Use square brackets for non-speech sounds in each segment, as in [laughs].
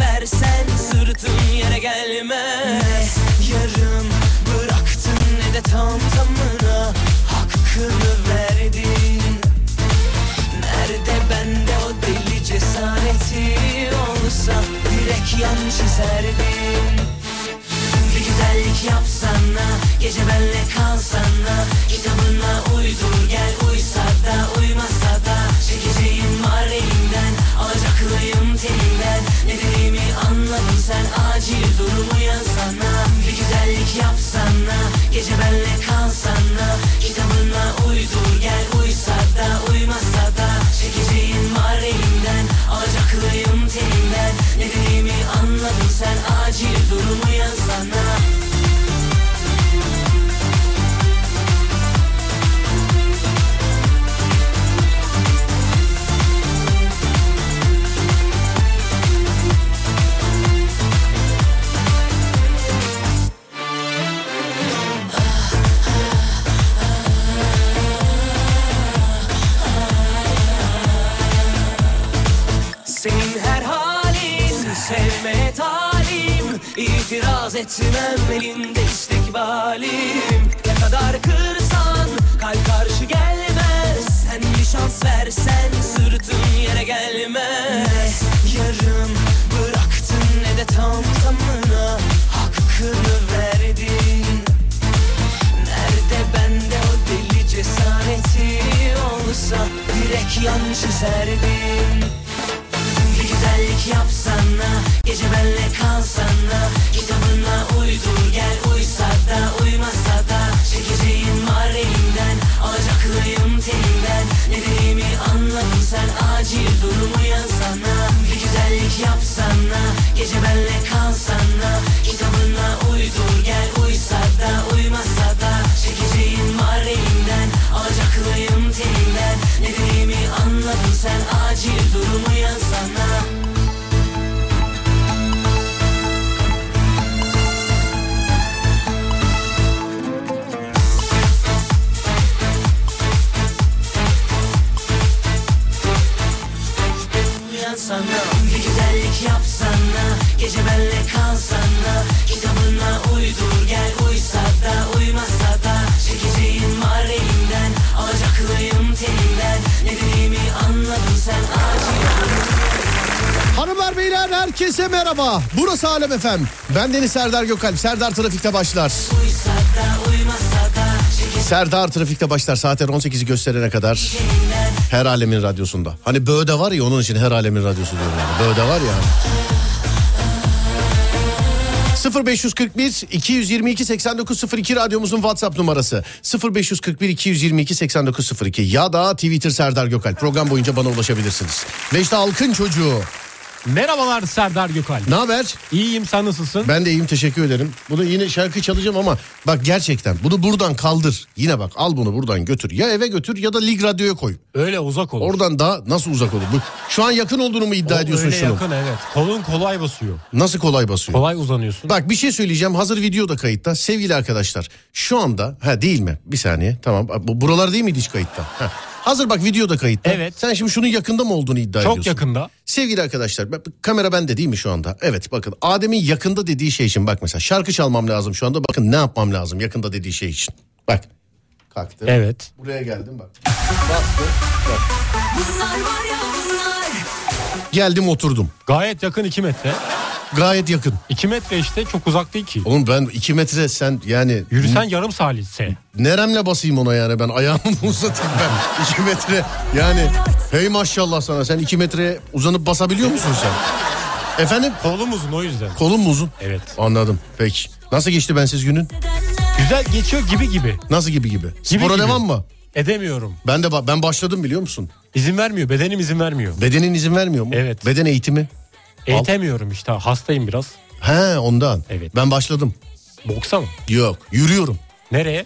versen sırtın yere gelmez. Yarım bıraktın ne de tam tamına hakkını verdin. Nerede bende o deli cesareti olsa direkt yan çizerdim bir güzellik yapsana Gece benle kalsana Kitabına etmem elinde istikbalim Ne kadar kırsan kalp karşı gelmez. Sen bir şans versen sırtın yere gelmez. Yarım bıraktın ne de tam tamına Hakkını verdin. Nerede bende o deli cesareti olsa Direkt yan çizerdim güzellik yapsana Gece benle kalsana. Kitabına uydur gel Uysa da uymasa da. Çekeceğim var elimden Alacaklıyım telinden. Ne dediğimi anladın sen Acil durumu yazsana. Bir güzellik yapsana Gece benle kalsana. Kitabına uydur güzellik yapsana Gece benle kalsana Kitabına uydur gel Uysa da uymasa da Çekeceğim var elimden Alacaklıyım telinden Ne dediğimi anladın sen acil Hanımlar beyler herkese merhaba. Burası Alem Efem. Ben Deniz Serdar Gökalp. Serdar Trafik'te başlar. Serdar Trafik'te başlar saatler 18'i gösterene kadar. Her alemin radyosunda. Hani Böğde var ya onun için her alemin radyosu diyorum yani. Böğde var ya. 0541 222 8902 radyomuzun WhatsApp numarası 0541 222 8902 ya da Twitter Serdar Gökalp program boyunca bana ulaşabilirsiniz. Vejde Alkın çocuğu Merhabalar Serdar Gökal. ne haber? İyiyim sen nasılsın? Ben de iyiyim teşekkür ederim. Bunu yine şarkı çalacağım ama bak gerçekten bunu buradan kaldır. Yine bak al bunu buradan götür. Ya eve götür ya da Lig Radyo'ya koy. Öyle uzak olur. Oradan daha nasıl uzak olur? Bu, şu an yakın olduğunu mu iddia O ediyorsun öyle şunu? yakın evet. Kolun kolay basıyor. Nasıl kolay basıyor? Kolay uzanıyorsun. Bak bir şey söyleyeceğim hazır video da kayıtta. Sevgili arkadaşlar şu anda ha değil mi? Bir saniye tamam. Bu buralar değil miydi hiç kayıtta? Ha. Hazır bak video da kayıtta. Evet. Sen şimdi şunun yakında mı olduğunu iddia Çok ediyorsun. yakında. Sevgili arkadaşlar bak, kamera bende değil mi şu anda? Evet bakın Adem'in yakında dediği şey için bak mesela şarkı çalmam lazım şu anda. Bakın ne yapmam lazım yakında dediği şey için. Bak kalktı. Evet. Buraya geldim bak. Bastı. Bak. Bunlar var ya bunlar Geldim oturdum. Gayet yakın 2 metre. Gayet yakın. 2 metre işte çok uzak değil ki. Oğlum ben iki metre sen yani Yürüsen yarım salise. neremle basayım ona yani ben ayağımı mı [laughs] uzatayım ben iki metre yani hey maşallah sana sen iki metre uzanıp basabiliyor musun sen? Efendim Kolum uzun o yüzden. kolun mu uzun? Evet. Anladım peki. Nasıl geçti bensiz günün? Güzel geçiyor gibi gibi. Nasıl gibi gibi? Spora gibi. devam mı? Edemiyorum. Ben de ba- ben başladım biliyor musun? İzin vermiyor. Bedenim izin vermiyor. Bedenin izin vermiyor mu? Evet. Beden eğitimi. Eğitemiyorum işte. Hastayım biraz. He ondan. Evet. Ben başladım. Boksa mı? Yok yürüyorum. Nereye?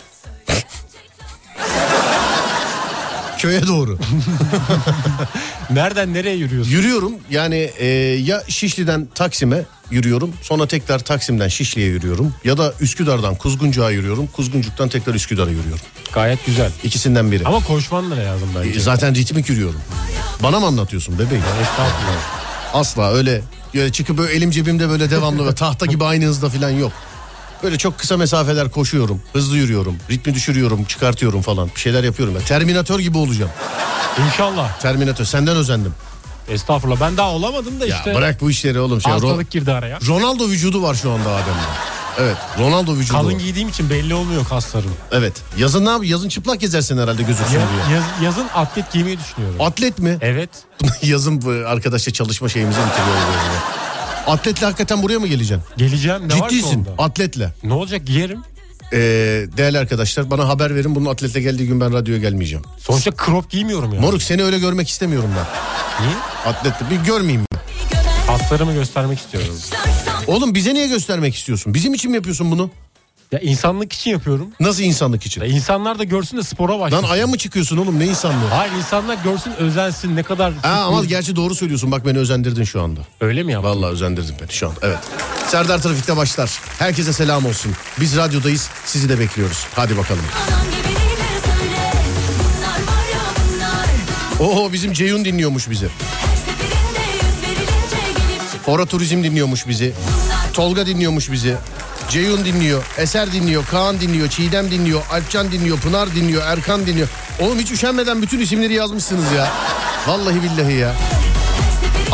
Köye doğru. [laughs] Nereden nereye yürüyorsun? yürüyorum yani e, ya Şişli'den Taksim'e yürüyorum. Sonra tekrar Taksim'den Şişli'ye yürüyorum. Ya da Üsküdar'dan Kuzguncuk'a yürüyorum. Kuzguncuk'tan tekrar Üsküdar'a yürüyorum. Gayet güzel. İkisinden biri. Ama koşman da lazım bence. E, Zaten ritmik yürüyorum. Bana mı anlatıyorsun bebeğim? Estağfurullah. Asla öyle Yani çıkıp böyle elim cebimde böyle devamlı ve tahta gibi aynı hızda falan yok. Böyle çok kısa mesafeler koşuyorum, hızlı yürüyorum, ritmi düşürüyorum, çıkartıyorum falan. Bir şeyler yapıyorum. Ben. Terminatör gibi olacağım. İnşallah. Terminatör. Senden özendim. Estağfurullah. Ben daha olamadım da Ya işte. bırak bu işleri oğlum. Şey, Ro- Hastalık girdi araya. Ronaldo vücudu var şu anda Adem'de. Evet, Ronaldo vücudu. Kalın var. giydiğim için belli olmuyor kaslarım. Evet. Yazın ne yap? Yazın çıplak gezersin herhalde gözüksün Ya- diye. yaz- yazın atlet giymeyi düşünüyorum. Atlet mi? evet. [laughs] Yazın arkadaşla çalışma şeyimizi bitiriyor. Atletle hakikaten buraya mı geleceksin? Geleceğim. Ne var Ciddisin. onda? Atletle. Ne olacak giyerim. Ee, değerli arkadaşlar bana haber verin bunun atletle geldiği gün ben radyoya gelmeyeceğim. Sonuçta crop giymiyorum ya. Moruk seni öyle görmek istemiyorum ben. Niye? Atletle bir görmeyeyim. Kaslarımı göstermek istiyorum. Oğlum bize niye göstermek istiyorsun? Bizim için mi yapıyorsun bunu? Ya insanlık için yapıyorum. Nasıl insanlık için? Ya insanlar da görsün de spora başlasın. Lan aya mı çıkıyorsun oğlum ne insanlığı? Hayır insanlar görsün özensin ne kadar... Ha, ama gerçi doğru söylüyorsun bak beni özendirdin şu anda. Öyle mi yaptın? Vallahi özendirdin beni şu an. Evet. Serdar Trafik'te başlar. Herkese selam olsun. Biz radyodayız. Sizi de bekliyoruz. Hadi bakalım. Oo bizim Ceyhun dinliyormuş bizi. Fora Turizm dinliyormuş bizi. Tolga dinliyormuş bizi. Ceyhun dinliyor, Eser dinliyor, Kaan dinliyor, Çiğdem dinliyor, Alpcan dinliyor, Pınar dinliyor, Erkan dinliyor. Oğlum hiç üşenmeden bütün isimleri yazmışsınız ya. Vallahi billahi ya.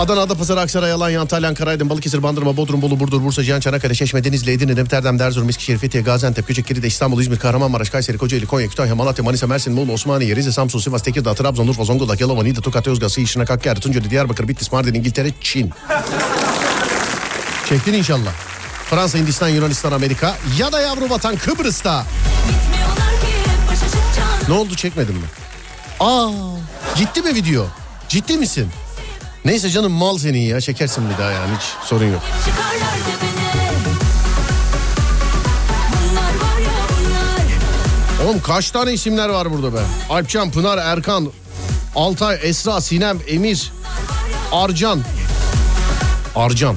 Adana, Adapazarı, Aksaray, Alanya, Antalya, Ankara, Aydın, Balıkesir, Bandırma, Bodrum, Bolu, Burdur, Bursa, Cihan, Çanakkale, Çeşme, Denizli, Edirne, Nefterdem, Erzurum, Eskişehir, Fethiye, Gaziantep, Küçükkiri, İstanbul, İzmir, Kahramanmaraş, Kayseri, Kocaeli, Konya, Kütahya, Malatya, Manisa, Mersin, Muğla, Osmaniye, Rize, Samsun, Sivas, Tekirdağ, Trabzon, Urfa, Zonguldak, Yalova, Niğde, Tokat, Yozgat, Siirt, Şırnak, Hakkari, Tunceli, Diyarbakır, Bitlis, Mardin, İngiltere, Çin. Çektin inşallah. Fransa, Hindistan, Yunanistan, Amerika ya da yavru vatan Kıbrıs'ta. Ne oldu çekmedin mi? Aa, gitti mi video? Ciddi misin? Neyse canım mal senin ya çekersin bir daha yani hiç sorun yok. Oğlum kaç tane isimler var burada be? Alpcan, Pınar, Erkan, Altay, Esra, Sinem, Emir, Arcan. Arcan.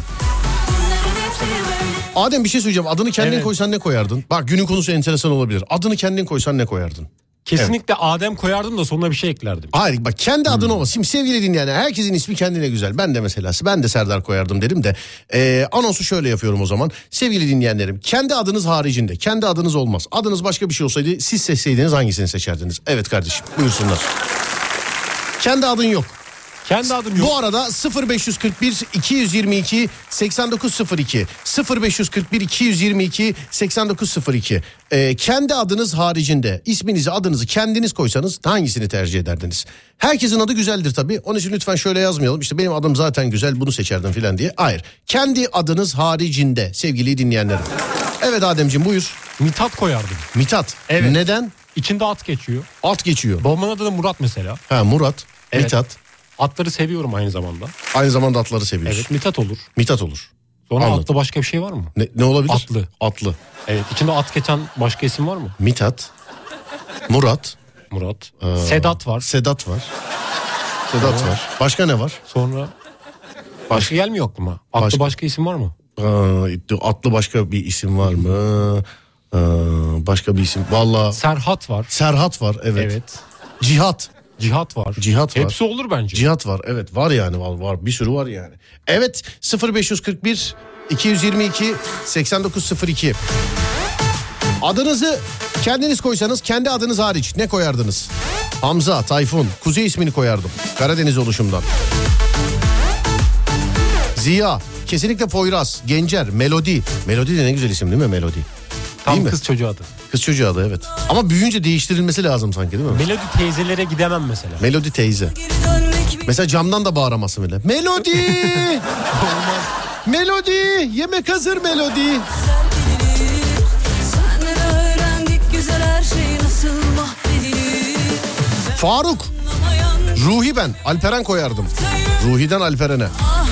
Adem bir şey söyleyeceğim. Adını kendin Evet. koysan ne koyardın? Bak günün konusu enteresan olabilir. Adını kendin koysan ne koyardın? Kesinlikle Adem koyardım da sonuna bir şey eklerdim. Hayır bak kendi adın olmaz. Şimdi sevgili dinleyenler herkesin ismi kendine güzel. Ben de mesela ben de Serdar koyardım dedim de. Ee, anonsu şöyle yapıyorum o zaman. Sevgili dinleyenlerim kendi adınız haricinde kendi adınız olmaz. Adınız başka bir şey olsaydı siz seçseydiniz hangisini seçerdiniz? Evet kardeşim buyursunlar. Kendi adın yok. Kendi adım yok. Bu arada 0541 222 8902 0541 222 8902 Ee, kendi adınız haricinde isminizi adınızı kendiniz koysanız hangisini tercih ederdiniz? Herkesin adı güzeldir tabii. Onun için lütfen şöyle yazmayalım. İşte benim adım zaten güzel bunu seçerdim falan diye. Hayır. Kendi adınız haricinde sevgili dinleyenlerim. Evet Ademciğim buyur. Mithat koyardım. Mithat. Evet. Neden? İçinde at geçiyor. At geçiyor. Babamın adı da Murat mesela. Ha Murat. Evet. Mithat. Atları seviyorum aynı zamanda. Aynı zamanda atları seviyorsun. Evet Mithat olur. Mithat olur. Sonra Anladım. atlı başka bir şey var mı? Ne, ne olabilir? Atlı. Atlı. Evet içinde at geçen başka isim var mı? Mithat, Murat, Murat. Sedat var. Sedat var. Sedat var. Başka ne var? Sonra başka gelmiyor aklıma. Atlı Başka- başka, isim var mı? Aa, atlı başka bir isim var mı? Aa, başka bir isim. Valla Serhat var. Serhat var evet. Evet. Cihat. Cihat var. Cihat var. Hepsi olur bence. Cihat var evet var yani var, var bir sürü var yani. Evet 0541 222 8902 Adınızı kendiniz koysanız kendi adınız hariç ne koyardınız? Hamza, Tayfun, Kuzey ismini koyardım. Karadeniz oluşumdan. Ziya, kesinlikle Poyraz, Gencer, Melodi. Melodi de ne güzel isim değil mi Melodi? Tam Değil mi? kız çocuğu adı. Kız çocuğu adı evet. Ama büyüyünce değiştirilmesi lazım sanki değil mi? Melodi teyzelere gidemem mesela. Melodi teyze. Mesela camdan da bağıramazsın öyle. Melodi! [laughs] Melodi! Yemek hazır Melodi! Faruk! Ruhi ben. Alperen koyardım. Ruhi'den Alperen'e. ah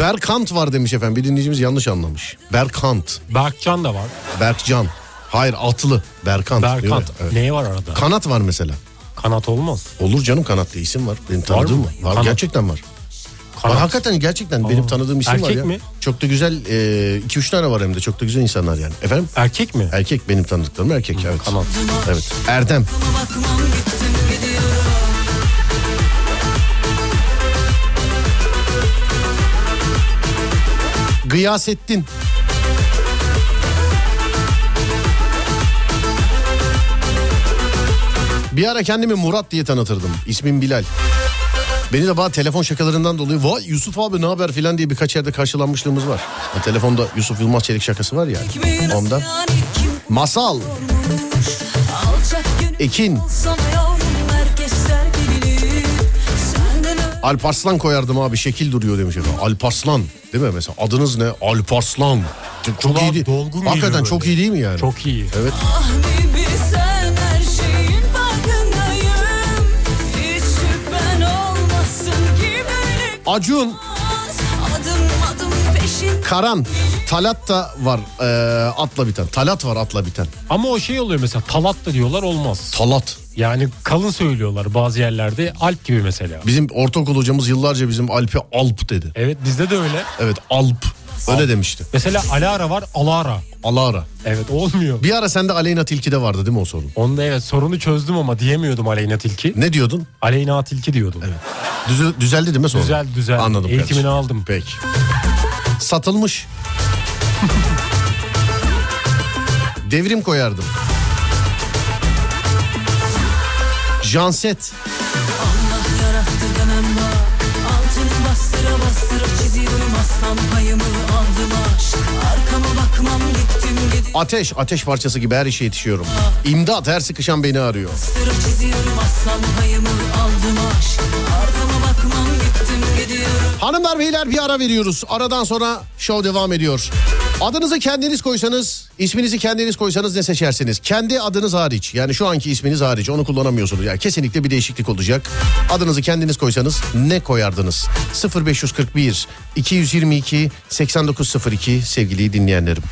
Berkant var demiş efendim. Bir dinleyicimiz yanlış anlamış. Berkant. Berkcan da var. Berkcan. Hayır atlı. Berkant. Berkant. Evet. Neye var arada? Kanat var mesela. Kanat olmaz. Olur canım kanat diye isim var. Benim tanıdığım mı? var. Var Kanat. gerçekten var. Kanat. Bak, hakikaten gerçekten benim Aa, tanıdığım isim var erkek ya. mi? Çok da güzel 2-3 tane var hem de çok da güzel insanlar yani. Efendim? Erkek mi? Erkek benim tanıdıklarım erkek evet. kanat. Evet. Erdem. Bakmam gittim Gıyasettin. Bir ara kendimi Murat diye tanıtırdım. İsmim Bilal. Beni de bazı telefon şakalarından dolayı vay Yusuf abi ne haber filan diye birkaç yerde karşılanmışlığımız var. Ya telefonda Yusuf Yılmaz Çelik şakası var ya. Kim Masal, Ekin, Alparslan koyardım abi şekil duruyor demiş efendim. Alparslan değil mi mesela adınız ne? Alparslan. Çok, çok iyi değil. dolgun Hakikaten geliyor çok böyle. iyi değil mi yani? Çok iyi. Evet. Habibi sen her şeyin farkındayım Hiç şüphen olmasın ki böyle Acun, Adım adım peşin Karan, Talat da var e, atla biten. Talat var atla biten. Ama o şey oluyor mesela talat da diyorlar olmaz. Talat. Yani kalın söylüyorlar bazı yerlerde alp gibi mesela. Bizim ortaokul hocamız yıllarca bizim Alp'e Alp dedi. Evet bizde de öyle. Evet Alp. Öyle demişti. Mesela Alara var Alara. Alara. Evet olmuyor. Bir ara sende Aleyna Tilki'de vardı değil mi o sorun? Onda evet sorunu çözdüm ama diyemiyordum Aleyna Tilki. Ne diyordun? Aleyna Tilki diyordum. Düze- düzeldi değil mi sorun? Güzel güzel. Anladım. Eğitimini kardeşim. aldım. Peki. Satılmış. [laughs] Devrim koyardım. Janset. Allah yarattı demem bak Altını bastıra bastıra çiziyorum aslan payımı aldım aşk Arkama bakmam gittim gidiyorum Ateş. Ateş parçası gibi her işe yetişiyorum. İmdat her sıkışan beni arıyor. Bastıra çiziyorum aslan payımı aldım aşk Arkama bakmam gittim gidiyorum Hanımlar beyler bir ara veriyoruz. Aradan sonra show devam ediyor. Adınızı kendiniz koysanız, isminizi kendiniz koysanız ne seçersiniz? Kendi adınız hariç. Yani şu anki isminiz hariç. Onu kullanamıyorsunuz. Yani kesinlikle bir değişiklik olacak. Adınızı kendiniz koysanız ne koyardınız? 0541 222 8902 sevgili dinleyenlerim.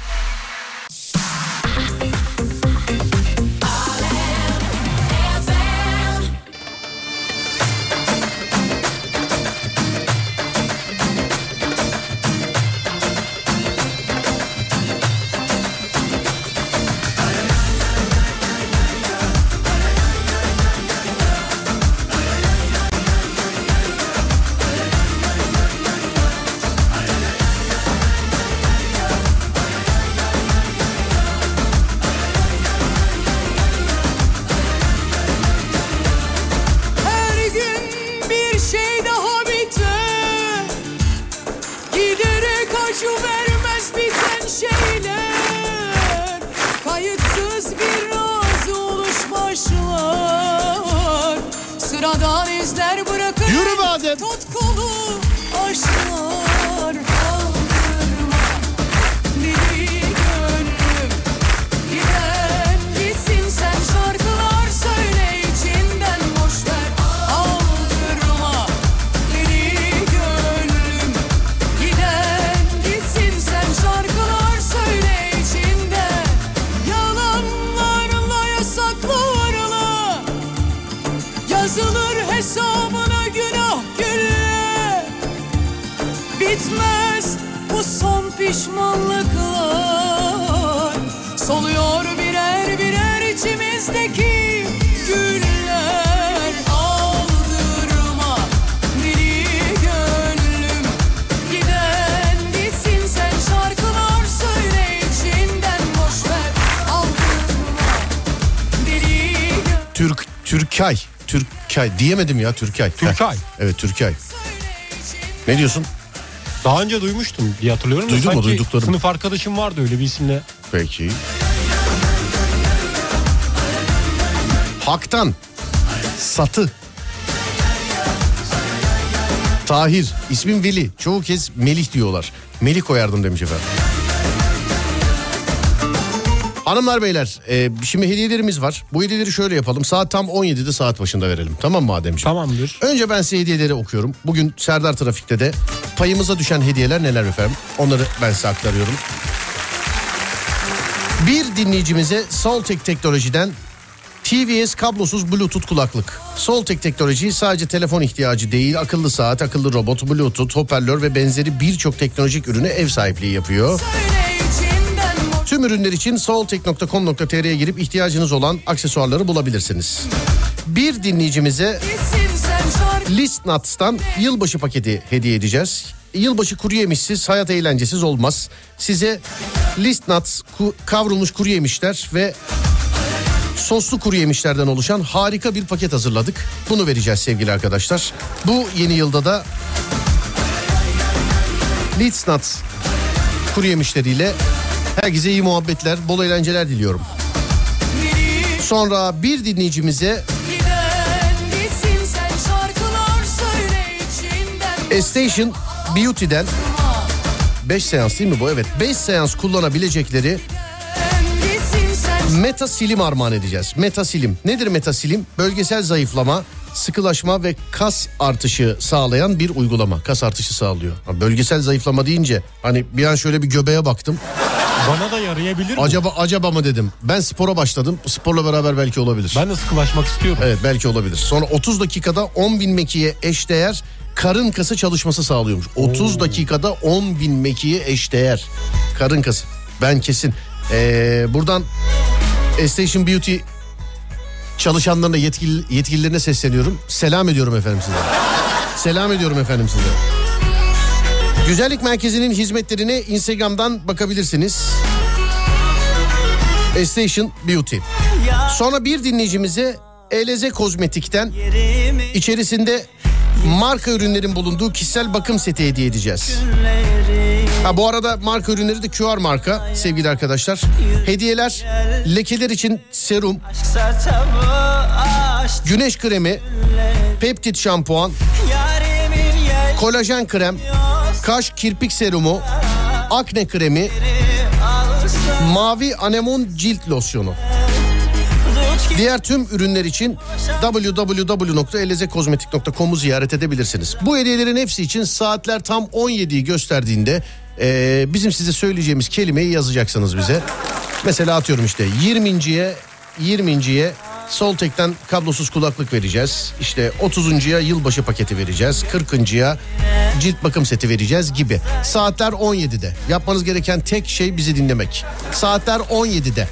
Soluyor birer birer içimizdeki güller Aldırma deli gönlüm Giden gitsin sen şarkılar söyle içinden boş ver Aldırma deli gönlüm Türk, Türkay. Türkay diyemedim ya Türkay. Türkay. Evet Türkay. Ne diyorsun? Daha önce duymuştum diye hatırlıyorum. Duydun mu? Duyduklarım. Sınıf arkadaşım vardı öyle bir isimle. Peki. Haktan. Satı. Tahir. ismim Veli. Çoğu kez Melih diyorlar. Melih koyardım demiş efendim. Hanımlar beyler e, şimdi hediyelerimiz var. Bu hediyeleri şöyle yapalım. Saat tam 17'de saat başında verelim. Tamam mı Ademciğim? Tamamdır. Önce ben size hediyeleri okuyorum. Bugün Serdar Trafik'te de payımıza düşen hediyeler neler efendim? Onları ben size aktarıyorum. Bir dinleyicimize Soltek Teknoloji'den TVS kablosuz Bluetooth kulaklık. Soltek teknoloji sadece telefon ihtiyacı değil, akıllı saat, akıllı robot, Bluetooth, hoparlör ve benzeri birçok teknolojik ürüne ev sahipliği yapıyor. Tüm ürünler için soltek.com.tr'ye girip ihtiyacınız olan aksesuarları bulabilirsiniz. Bir dinleyicimize isim sen şarkı List Nuts'tan yılbaşı paketi hediye edeceğiz. Yılbaşı kuru yemişsiz, hayat eğlencesiz olmaz. Size List Nuts ku- kavrulmuş kuru yemişler ve soslu kuru yemişlerden oluşan harika bir paket hazırladık. Bunu vereceğiz sevgili arkadaşlar. Bu yeni yılda da List Nuts kuru yemişleriyle herkese iyi muhabbetler, bol eğlenceler diliyorum. Sonra bir dinleyicimize giden gitsin sen şarkılar söyle içinden Station Beauty'den 5 seans değil mi bu? Evet 5 seans kullanabilecekleri gitsin sen Meta Silim armağan edeceğiz. Meta Silim. Nedir Meta Silim? Bölgesel zayıflama, sıkılaşma ve kas artışı sağlayan bir uygulama. Kas artışı sağlıyor. Ha, Bölgesel zayıflama deyince hani bir an şöyle bir göbeğe baktım. Bana da yarayabilir mi? Acaba acaba mı dedim. Ben spora başladım. Sporla beraber belki olabilir. Ben de sıkılaşmak istiyorum. Evet belki olabilir. Sonra 30 dakikada 10 bin mekiğe eşdeğer karın kası çalışması sağlıyormuş. 30 dakikada 10 bin mekiğe eşdeğer karın kası. Ben kesin. Ee, buradan Station Beauty çalışanlarına yetkili, yetkililerine sesleniyorum. Selam ediyorum efendim size. Selam ediyorum efendim size. Güzellik Merkezi'nin hizmetlerine Instagram'dan bakabilirsiniz. Station Beauty. Sonra bir dinleyicimize Eleze Kozmetik'ten içerisinde marka ürünlerin bulunduğu kişisel bakım seti hediye edeceğiz. Ha bu arada marka ürünleri de QR marka sevgili arkadaşlar. Hediyeler lekeler için serum, güneş kremi, peptit şampuan, kolajen krem, kaş kirpik serumu, akne kremi, mavi anemon cilt losyonu. Diğer tüm ürünler için www.elezekozmetik.com'u ziyaret edebilirsiniz. Bu hediyelerin hepsi için saatler tam 17'yi gösterdiğinde eee, bizim size söyleyeceğimiz kelimeyi yazacaksınız bize. Mesela atıyorum işte 20.ye 20.ye Soltek'ten kablosuz kulaklık vereceğiz. İşte 30'uncuya yılbaşı paketi vereceğiz. 40'ıncıya cilt bakım seti vereceğiz gibi. Saatler 17'de. Yapmanız gereken tek şey bizi dinlemek. Saatler 17'de.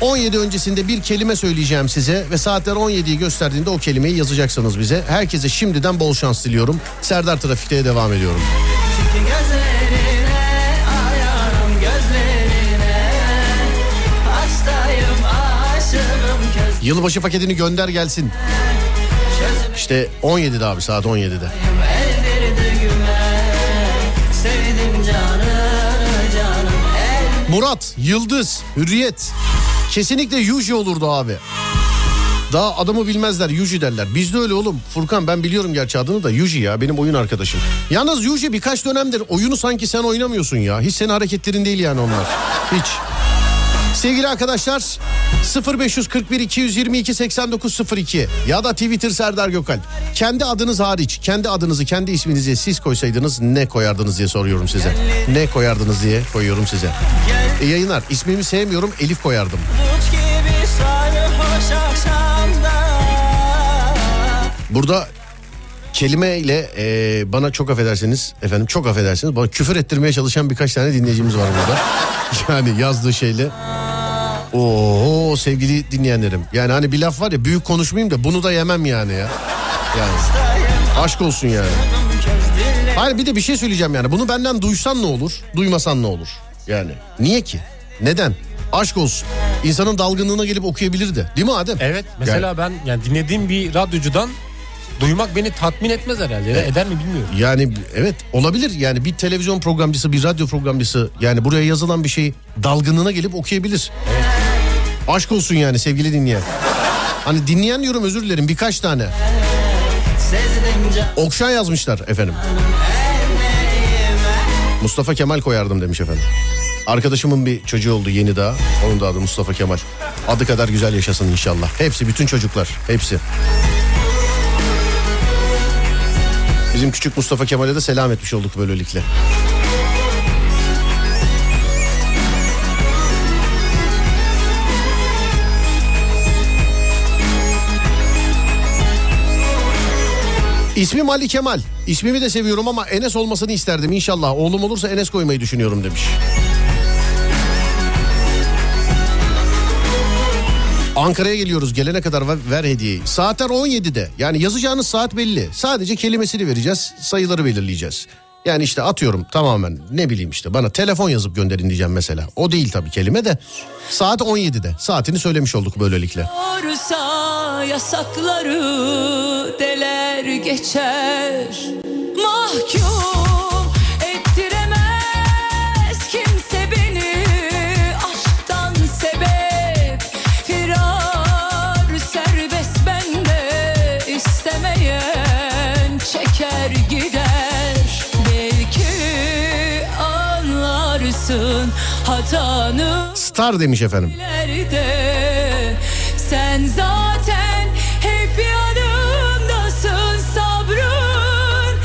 17 öncesinde bir kelime söyleyeceğim size ve saatler 17'yi gösterdiğinde o kelimeyi yazacaksınız bize. Herkese şimdiden bol şans diliyorum. Serdar Trafik'te devam ediyorum. Yılbaşı paketini gönder gelsin. İşte 17'de abi saat 17'de. eldirdi güme Sevdim canını canım el Murat, Yıldız, Hürriyet. Kesinlikle Yuji olurdu abi. Daha adamı bilmezler Yuji derler. Bizde öyle oğlum. Furkan ben biliyorum gerçi adını da Yuji ya benim oyun arkadaşım. Yalnız Yuji birkaç dönemdir oyunu sanki sen oynamıyorsun ya. Hiç senin hareketlerin değil yani onlar. Hiç. Sevgili arkadaşlar 0541 222 8902 ya da Twitter Serdar Gökalp. Kendi adınız hariç kendi adınızı kendi isminizi siz koysaydınız ne koyardınız diye soruyorum size. Ne koyardınız diye koyuyorum size. E, yayınlar ismimi sevmiyorum Elif koyardım. Burada kelimeyle e, bana çok affedersiniz efendim çok affedersiniz bana küfür ettirmeye çalışan birkaç tane dinleyicimiz var burada. [laughs] Yani yazdığı şeyle. Oo sevgili dinleyenlerim. Yani hani bir laf var ya büyük konuşmayayım da bunu da yemem yani ya. Yani aşk olsun yani. Hayır bir de bir şey söyleyeceğim yani. Bunu benden duysan ne olur? Duymasan ne olur? Yani niye ki? Neden? Aşk olsun. İnsanın dalgınlığına gelip okuyabilirdi. Değil mi Adem? Evet mesela ben yani dinlediğim bir radyocudan duymak beni tatmin etmez herhalde. Da Eder mi bilmiyorum. Yani evet olabilir yani bir televizyon programcısı bir radyo programcısı yani buraya yazılan bir şey dalgınlığına gelip okuyabilir. Aşk olsun yani sevgili dinleyen. Hani dinleyen diyorum özür dilerim birkaç tane. Okşan yazmışlar efendim. Mustafa Kemal koyardım demiş efendim. Arkadaşımın bir çocuğu oldu yeni daha. Onun da adı Mustafa Kemal. Adı kadar güzel yaşasın inşallah. Hepsi bütün çocuklar hepsi. Bizim küçük Mustafa Kemal'e de selam etmiş olduk böylelikle. İsmim Ali Kemal. İsmimi de seviyorum ama Enes olmasını isterdim inşallah. Oğlum olursa Enes koymayı düşünüyorum demiş. Ankara'ya geliyoruz gelene kadar ver, hediyeyi. Saatler 17'de yani yazacağınız saat belli. Sadece kelimesini vereceğiz sayıları belirleyeceğiz. Yani işte atıyorum tamamen ne bileyim işte bana telefon yazıp gönderin diyeceğim mesela. O değil tabii kelime de saat 17'de saatini söylemiş olduk böylelikle. Olursa yasakları deler geçer Mahkum hatanı Star demiş efendim. Sen zaten hep yanımdasın sabrın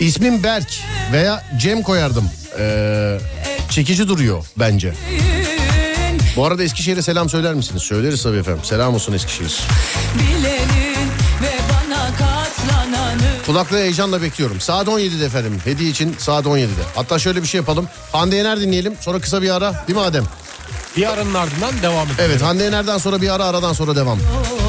İsmim Berk veya Cem koyardım. Ee, çekici duruyor bence. Bu arada Eskişehir'e selam söyler misiniz? Söyleriz tabii efendim. Selam olsun Eskişehir. katlananı Kulaklığı heyecanla bekliyorum. Saat 17'de efendim. Hediye için saat 17'de. Hatta şöyle bir şey yapalım. Hande Yener dinleyelim. Sonra kısa bir ara. Değil mi Adem? Bir aranın ardından devam edelim. Evet Hande Yener'den sonra bir ara aradan sonra devam. Bilenin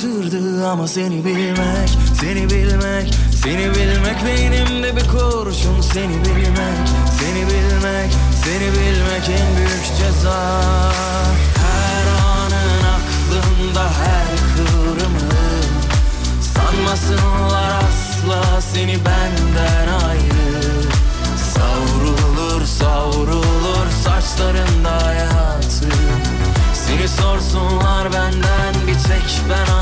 Acıtırdı ama seni bilmek Seni bilmek, seni bilmek Beynimde bir kurşun. Seni bilmek, seni bilmek Seni bilmek en büyük ceza. Her anın aklımda her kıvrımı Sanmasınlar asla seni benden ayrı. Savrulur savrulur saçlarında hayatı. Seni sorsunlar benden bir tek ben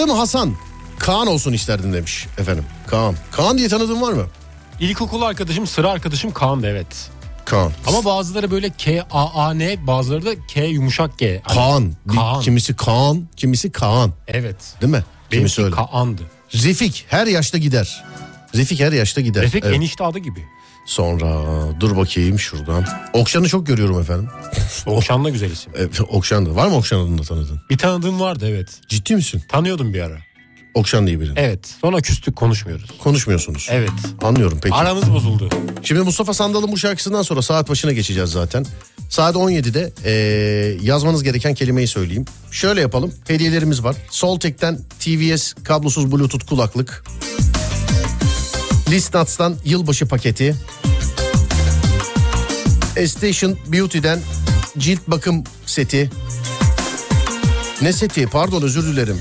Adım Hasan. Kaan olsun isterdim demiş efendim. Kaan. Kaan diye tanıdığın var mı? İlkokul arkadaşım sıra arkadaşım Kaan'dı evet. Kaan. Ama bazıları böyle K A A N bazıları da K yumuşak G. Hani- Kaan. Kaan. Kimisi Kaan, kimisi Kaan. Evet. Değil mi? Kimisi Benimki öyle. Kaan'dı. Refik her yaşta gider. Refik her yaşta gider. Refik Evet. enişte adı gibi. Sonra dur bakayım şuradan. Okşan'ı çok görüyorum efendim. [laughs] Okşan da güzel isim. E, Okşan'dı. Var mı Okşan adını tanıdın? Bir tanıdığım vardı evet. Ciddi misin? Tanıyordum bir ara. Okşan diye birini. Evet. Sonra küstük konuşmuyoruz. Konuşmuyorsunuz. Evet. Anlıyorum peki. Aramız bozuldu. Şimdi Mustafa Sandal'ın bu şarkısından sonra saat başına geçeceğiz zaten. Saat 17'de e, yazmanız gereken kelimeyi söyleyeyim. Şöyle yapalım. Hediyelerimiz var. Soltek'ten TVS kablosuz bluetooth kulaklık. Listnuts'tan yılbaşı paketi. Estation Beauty'den cilt bakım seti. Ne seti? Pardon özür dilerim.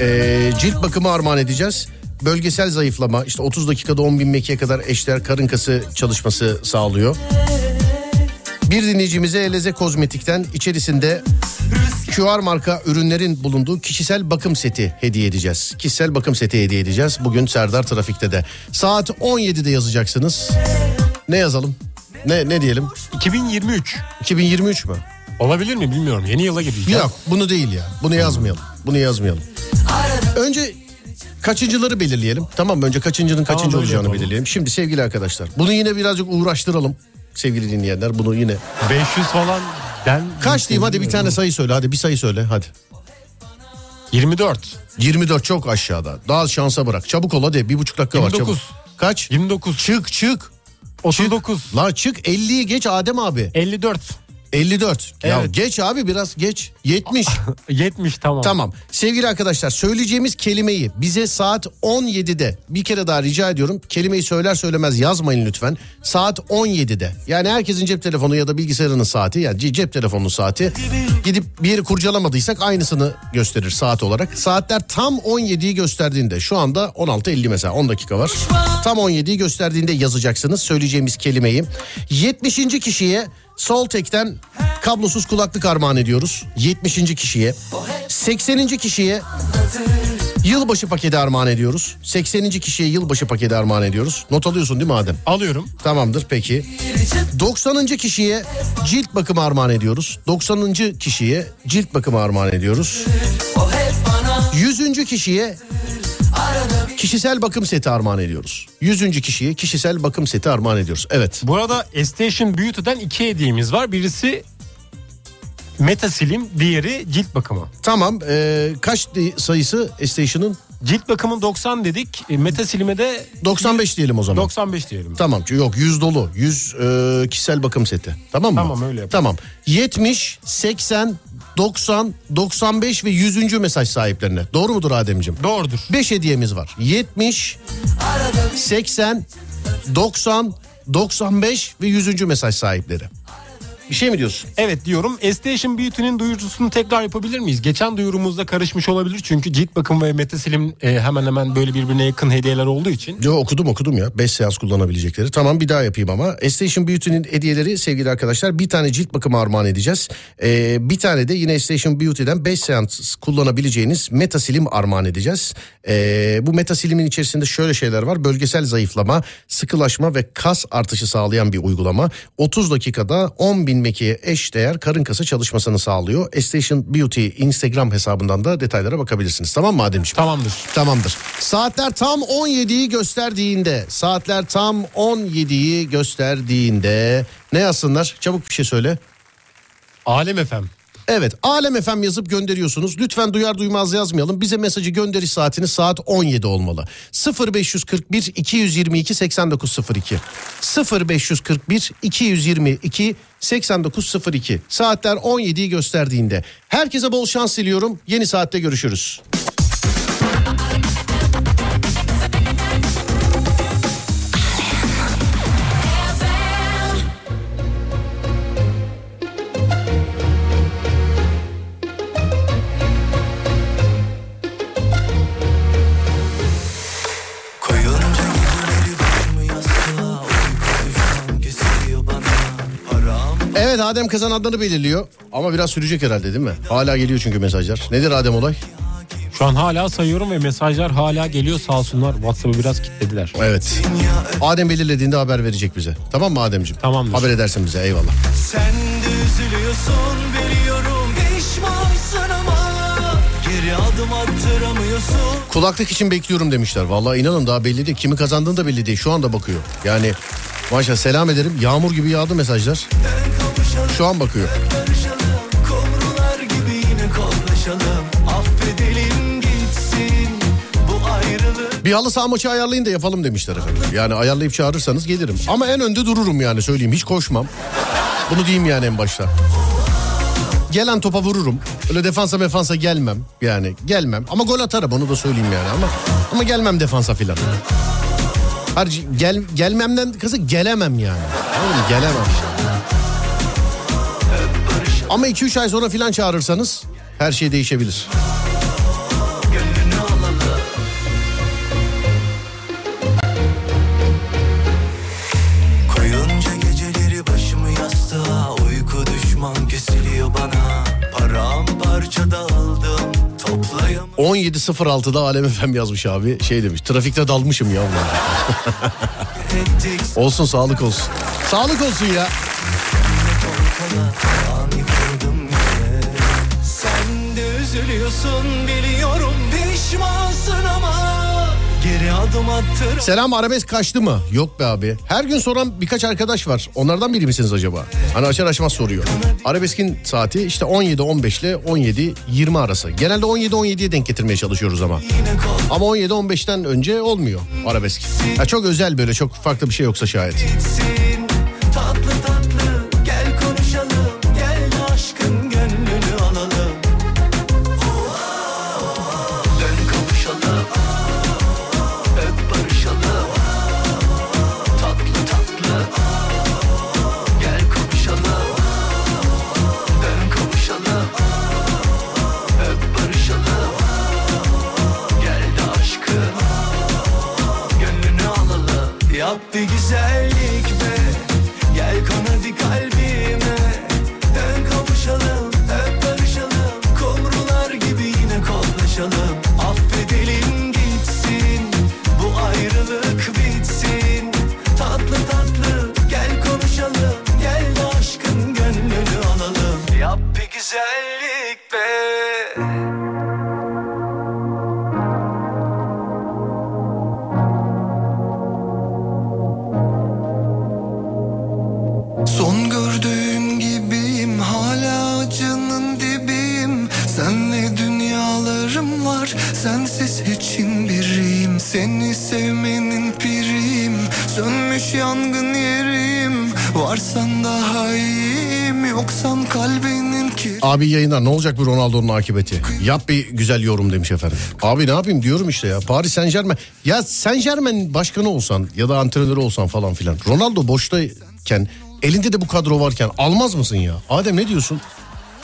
Ee, cilt bakımı armağan edeceğiz. Bölgesel zayıflama işte 30 dakikada 10 bin mekiğe kadar eşler karın kası çalışması sağlıyor. Bir dinleyicimize Eleze Kozmetik'ten içerisinde QR marka ürünlerin bulunduğu kişisel bakım seti hediye edeceğiz. Kişisel bakım seti hediye edeceğiz. Bugün Serdar Trafik'te de. Saat 17'de yazacaksınız. Ne yazalım? Ne ne diyelim? 2023. 2023 mü? Olabilir mi bilmiyorum. Yeni yıla gireceğiz. Yok bunu değil ya. Bunu yazmayalım. Bunu yazmayalım. Önce kaçıncıları belirleyelim. Tamam mı? önce kaçıncının kaçıncı öyle olacağını yapalım. belirleyelim. Şimdi sevgili arkadaşlar. Bunu yine birazcık uğraştıralım. Sevgili dinleyenler bunu yine. 500 falan den... Kaç diyeyim hadi bir tane sayı söyle. Hadi bir sayı söyle hadi. 24. 24 çok aşağıda. Daha şansa bırak. Çabuk ol hadi. Bir buçuk dakika var 29. çabuk. Kaç? 29. Çık çık. 39. La çık 50'yi geç Adem abi. 54. 54. Ya Evet. geç abi biraz geç. 70. 70 [laughs] tamam. Tamam. Sevgili arkadaşlar söyleyeceğimiz kelimeyi bize saat 17'de bir kere daha rica ediyorum. Kelimeyi söyler söylemez yazmayın lütfen. Saat 17'de. Yani herkesin cep telefonu ya da bilgisayarının saati yani ce- cep telefonunun saati. Gidip bir yeri kurcalamadıysak aynısını gösterir saat olarak. Saatler tam 17'yi gösterdiğinde şu anda 16.50 mesela 10 dakika var. Tam 17'yi gösterdiğinde yazacaksınız söyleyeceğimiz kelimeyi. 70. kişiye Soltek'ten kablosuz kulaklık armağan ediyoruz. 70. kişiye. 80. kişiye yılbaşı paketi armağan ediyoruz. 80. kişiye yılbaşı paketi armağan ediyoruz. Not alıyorsun değil mi Adem? Alıyorum. Tamamdır peki. 90. kişiye cilt bakımı armağan ediyoruz. 90. kişiye cilt bakımı armağan ediyoruz. 100. kişiye kişisel bakım seti armağan ediyoruz. 100. kişiye kişisel bakım seti armağan ediyoruz. Evet. Bu arada Station Beauty'den iki hediyemiz var. Birisi Metasil'im, diğeri cilt bakımı. Tamam. ee, kaç sayısı Station'ın? Cilt bakımı 90 dedik. e, Metasil'ime de 95 diyelim o zaman. 95 diyelim. Tamam yok 100 dolu. 100 e, kişisel bakım seti. Tamam mı? Tamam, öyle yapalım. Tamam. 70, 80, 90, 95 ve 100. mesaj sahiplerine. Doğru mudur Ademciğim? Doğrudur. 5 hediyemiz var. 70, 80, 90, 95 ve 100. mesaj sahipleri. Bir şey mi diyorsun? Evet diyorum. Station Beauty'nin duyurusunu tekrar yapabilir miyiz? Geçen duyurumuzda karışmış olabilir çünkü cilt bakımı ve Metasil'im e, hemen hemen böyle birbirine yakın hediyeler olduğu için. Yo okudum okudum ya. 5 seans kullanabilecekleri. Tamam bir daha yapayım ama. Station Beauty'nin hediyeleri sevgili arkadaşlar bir tane cilt bakımı armağan edeceğiz. Ee, bir tane de yine Station Beauty'den 5 seans kullanabileceğiniz Metasilim armağan edeceğiz. Ee, bu Metasilimin içerisinde şöyle şeyler var. Bölgesel zayıflama, sıkılaşma ve kas artışı sağlayan bir uygulama. 30 dakikada 10 bin bin mekiğe eş değer karın kası çalışmasını sağlıyor. Estation Beauty Instagram hesabından da detaylara bakabilirsiniz. Tamam mı Ademciğim? Tamamdır. Tamamdır. Saatler tam 17'yi gösterdiğinde, saatler tam 17'yi gösterdiğinde ne yazsınlar? Çabuk bir şey söyle. Alem efem. Evet Alem FM yazıp gönderiyorsunuz. Lütfen duyar duymaz yazmayalım. Bize mesajı gönderiş saatiniz saat 17 olmalı. 0541 222 8902 0541 222 8902 Saatler 17'yi gösterdiğinde. Herkese bol şans diliyorum. Yeni saatte görüşürüz. Evet Adem Kazan adını belirliyor. Ama biraz sürecek herhalde değil mi? Hala geliyor çünkü mesajlar. Nedir Adem olay? Şu an hala sayıyorum ve mesajlar hala geliyor sağ olsunlar. WhatsApp'ı biraz kilitlediler. Evet. Adem belirlediğinde haber verecek bize. Tamam mı Ademciğim? Tamamdır. Haber edersin bize eyvallah. Sen de üzülüyorsun biliyorum Pişmansın ama Geri adım attıramıyorsun Kulaklık için bekliyorum demişler. Vallahi inanın daha belli değil. Kimi kazandığını da belli değil. Şu anda bakıyor. Yani maşallah selam ederim. Yağmur gibi yağdı mesajlar. Şu an bakıyor. Bir halı saha maçı ayarlayın da yapalım demişler efendim. Yani ayarlayıp çağırırsanız gelirim. Ama en önde dururum yani söyleyeyim. Hiç koşmam. Bunu diyeyim yani en başta. Gelen topa vururum. Öyle defansa mefansa gelmem. Yani gelmem. Ama gol atarım onu da söyleyeyim yani. Ama ama gelmem defansa filan. Harcı gel, gelmemden kızı gelemem yani. Mı? Gelemem. Ama 2-3 ay sonra filan çağırırsanız her şey değişebilir. 17.06'da Alem Efem yazmış abi. Şey demiş trafikte dalmışım ya. [laughs] Olsun sağlık olsun. Sağlık olsun ya. Selam arabesk kaçtı mı? Yok be abi. Her gün soran birkaç arkadaş var. Onlardan biri misiniz acaba? Hani açar açmaz soruyor. Arabeskin saati işte 17-15 ile 17-20 arası. Genelde 17-17'ye denk getirmeye çalışıyoruz ama. Ama 17-15'ten önce olmuyor arabesk. Ya çok özel böyle çok farklı bir şey yoksa şayet. gitsin Abi yayınlar ne olacak bu Ronaldo'nun akıbeti? Yap bir güzel yorum demiş efendim. Abi ne yapayım diyorum işte ya. Paris Saint Germain. Ya Saint Germain başkanı olsan ya da antrenörü olsan falan filan. Ronaldo boştayken elinde de bu kadro varken almaz mısın ya? Adem ne diyorsun?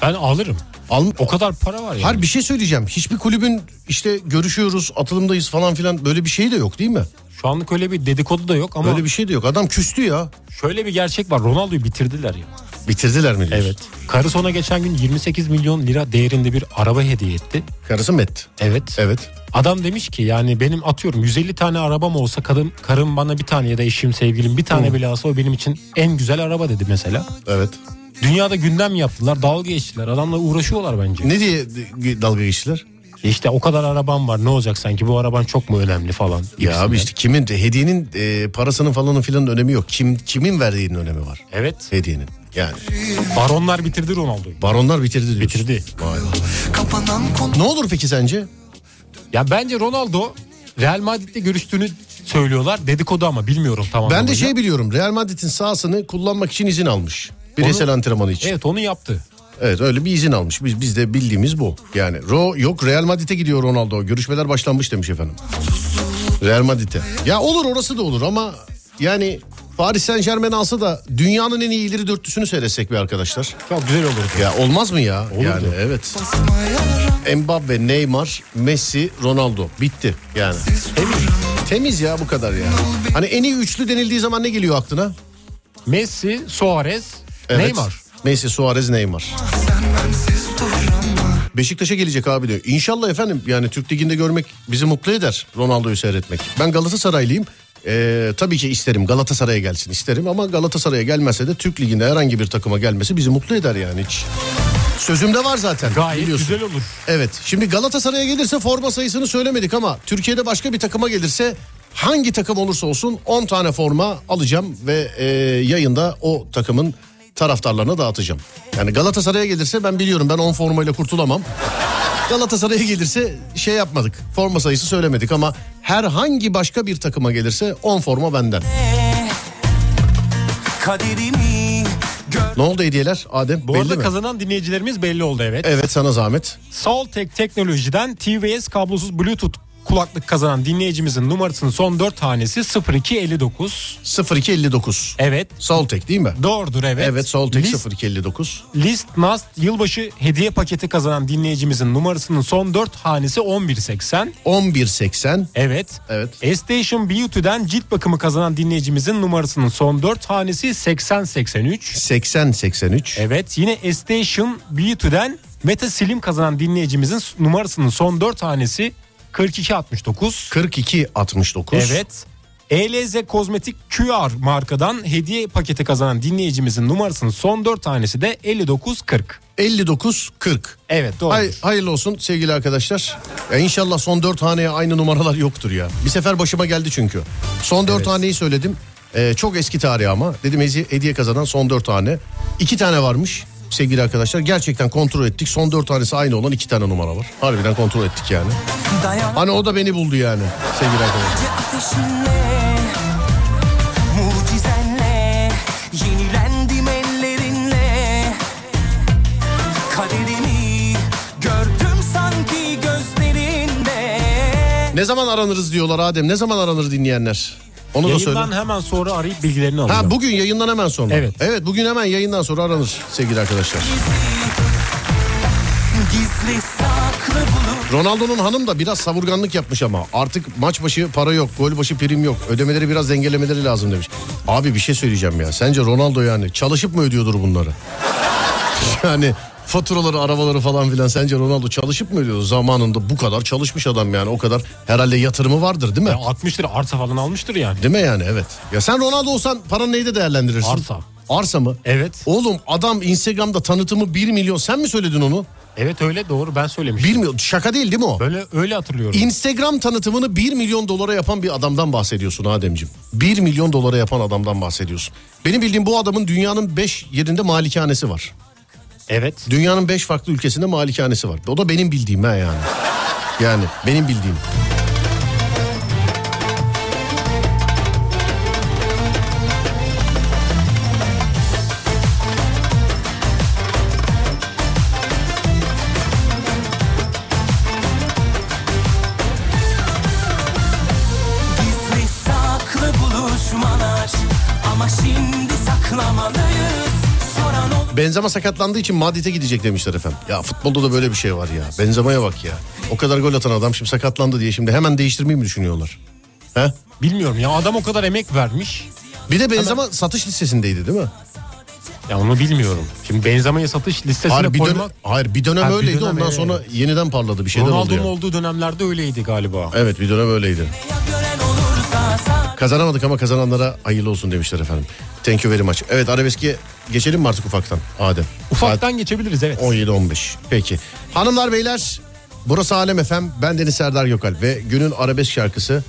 Ben alırım. Al, O kadar para var yani. Har bir şey söyleyeceğim. Hiçbir kulübün işte görüşüyoruz, atılımdayız falan filan böyle bir şey de yok değil mi? Şu anlık öyle bir dedikodu da yok ama Böyle bir şey de yok. Adam küstü ya. şöyle bir gerçek var. Ronaldo'yu bitirdiler ya. Bitirdiler mi diyorsun? Evet. Karısı ona geçen gün 28 milyon lira değerinde bir araba hediye etti. Karısı mı etti? Evet. Evet. Adam demiş ki yani benim atıyorum 150 tane arabam olsa kadın karım bana bir tane ya da eşim sevgilim bir tane bile alsa o benim için en güzel araba dedi mesela. Evet. Dünyada gündem yaptılar, dalga geçtiler. Adamla uğraşıyorlar bence. Ne diye dalga geçtiler? İşte o kadar araban var ne olacak sanki bu araban çok mu önemli falan. Ya abi işte kimin hediyenin e, parasının falanın filanın önemi yok. Kim kimin verdiğinin önemi var. Evet. Hediyenin. Yani Baronlar bitirdi Ronaldo'yu. baronlar bitirdi diyorsun. Bitirdi. Vay vay. Ne olur peki sence? Ya bence Ronaldo Real Madrid'le görüştüğünü söylüyorlar. Dedikodu ama bilmiyorum tamam. Ben de şey biliyorum. Real Madrid'in sahasını kullanmak için izin almış. Bireysel Onu- antrenmanı için. Evet onu yaptı. Öyle bir izin almış. Biz biz de bildiğimiz bu. Yani Ro yok Real Madrid'e gidiyor Ronaldo. Görüşmeler başlanmış demiş efendim. Real Madrid'e. Ya olur orası da olur ama yani Paris Saint Germain alsa da dünyanın en iyi ileri dörtlüsünü seyretsek bir arkadaşlar. Çok güzel olurdu. Ya olmaz mı ya? Yani evet. Mbappe, Neymar, Messi, Ronaldo. Bitti yani. Temiz. Temiz ya bu kadar yani. Hani en iyi üçlü denildiği zaman ne geliyor aklına? Messi, Suarez, Evet. Neymar. Messi, Suarez, Neymar. Beşiktaş'a gelecek abi diyor. İnşallah efendim yani Türk Ligi'nde görmek bizi mutlu eder Ronaldo'yu seyretmek. Ben Galatasaraylıyım. Ee, tabii ki isterim Galatasaray'a gelsin isterim ama Galatasaray'a gelmese de Türk Ligi'nde herhangi bir takıma gelmesi bizi mutlu eder yani hiç. Sözümde var zaten. Gayet biliyorsun. güzel olur. Evet şimdi Galatasaray'a gelirse forma sayısını söylemedik ama Türkiye'de başka bir takıma gelirse hangi takım olursa olsun 10 tane forma alacağım ve e, yayında o takımın taraftarlarına dağıtacağım. Yani Galatasaray'a gelirse ben biliyorum ben 10 formayla kurtulamam. Galatasaray'a gelirse şey yapmadık forma sayısı söylemedik ama herhangi başka bir takıma gelirse 10 forma benden. Kaderimi Ne oldu hediyeler Adem? Bu Belli arada mi? kazanan dinleyicilerimiz belli oldu evet. Evet sana zahmet. Soltek Teknoloji'den TVS kablosuz Bluetooth kulaklık kazanan dinleyicimizin numarasının son 4 tanesi 0259. 0259. Evet. Soltek değil mi? Doğrudur evet. Evet Soltek List, 0259. List Mast yılbaşı hediye paketi kazanan dinleyicimizin numarasının son 4 hanesi 1180. 1180. Evet. Evet. Station Beauty'den cilt bakımı kazanan dinleyicimizin numarasının son 4 hanesi 8083. 8083. Evet yine Station Beauty'den Meta Slim kazanan dinleyicimizin numarasının son 4 hanesi 4269. 4269. Evet. ELZ Kozmetik QR markadan hediye paketi kazanan dinleyicimizin numarasının son 4 tanesi de 5940. 5940. Evet doğru. Hay, hayırlı olsun sevgili arkadaşlar. Ya inşallah son 4 haneye aynı numaralar yoktur ya. Bir sefer başıma geldi çünkü. Son 4 Evet. haneyi söyledim. Ee, çok eski tarih ama. Dedim hediye, hediye kazanan son 4 hane. 2 tane varmış sevgili arkadaşlar. Gerçekten kontrol ettik. Son 4 tanesi aynı olan 2 tane numara var. Harbiden kontrol ettik yani. dayan Hani o da beni buldu yani sevgili arkadaşlar. ateşinle Mucizenle Yenilendim ellerinle Kaderimi Gördüm sanki gözlerinde Ne zaman aranırız diyorlar Adem. Ne zaman aranır dinleyenler? Onu da söyle. Yayından hemen sonra arayıp bilgilerini alacağım. Ha bugün yayından hemen sonra. Evet. Evet bugün hemen yayından sonra aranır sevgili arkadaşlar. Gizli saklı bulur Ronaldo'nun hanım da biraz savurganlık yapmış ama artık maç başı para yok, gol başı prim yok. Ödemeleri biraz dengelemeleri lazım demiş. Abi bir şey söyleyeceğim ya. Sence Ronaldo yani çalışıp mı ödüyordur bunları? [laughs] yani faturaları, arabaları falan filan sence Ronaldo çalışıp mı ödüyordur? Zamanında bu kadar çalışmış adam yani o kadar herhalde yatırımı vardır değil mi? Ya 60 lira arsa falan almıştır yani. Değil mi yani evet. Ya sen Ronaldo olsan paranı neyde değerlendirirsin? Arsa. Arsa mı? Evet. Oğlum adam Instagram'da tanıtımı 1 milyon. Sen mi söyledin onu? Evet öyle doğru ben söylemiştim. 1 milyon. Şaka değil değil mi o? Böyle öyle hatırlıyorum. Instagram tanıtımını 1 milyon dolara yapan bir adamdan bahsediyorsun Ademciğim. 1 milyon dolara yapan adamdan bahsediyorsun. Benim bildiğim bu adamın dünyanın 5 yerinde malikanesi var. Evet. Dünyanın 5 farklı ülkesinde malikanesi var. O da benim bildiğim ha yani. Yani benim bildiğim. Benzema sakatlandığı için Madrid'e gidecek demişler efendim. Ya futbolda da böyle bir şey var ya. Benzema'ya bak ya. O kadar gol atan adam şimdi sakatlandı diye şimdi hemen değiştirmeyi mi düşünüyorlar? He? Bilmiyorum ya adam o kadar emek vermiş. Bir de Benzema satış listesindeydi değil mi? Ya onu bilmiyorum. Şimdi Benzema'yı satış listesine Hayır bir dönem, koymak hayır bir dönem Ha, bir öyleydi dönem, ondan evet. sonra yeniden parladı bir şeyler oldu Ronaldo'nun ya. olduğu dönemlerde öyleydi galiba. Evet bir dönem öyleydi. Kazanamadık ama kazananlara hayırlı olsun demişler efendim. Thank you very much. Evet arabeske geçelim mi artık ufaktan Adem? Ufaktan geçebiliriz evet. 17-15. Peki. Hanımlar beyler burası Alem Efem. Ben Deniz Serdar Gökalp ve günün arabesk şarkısı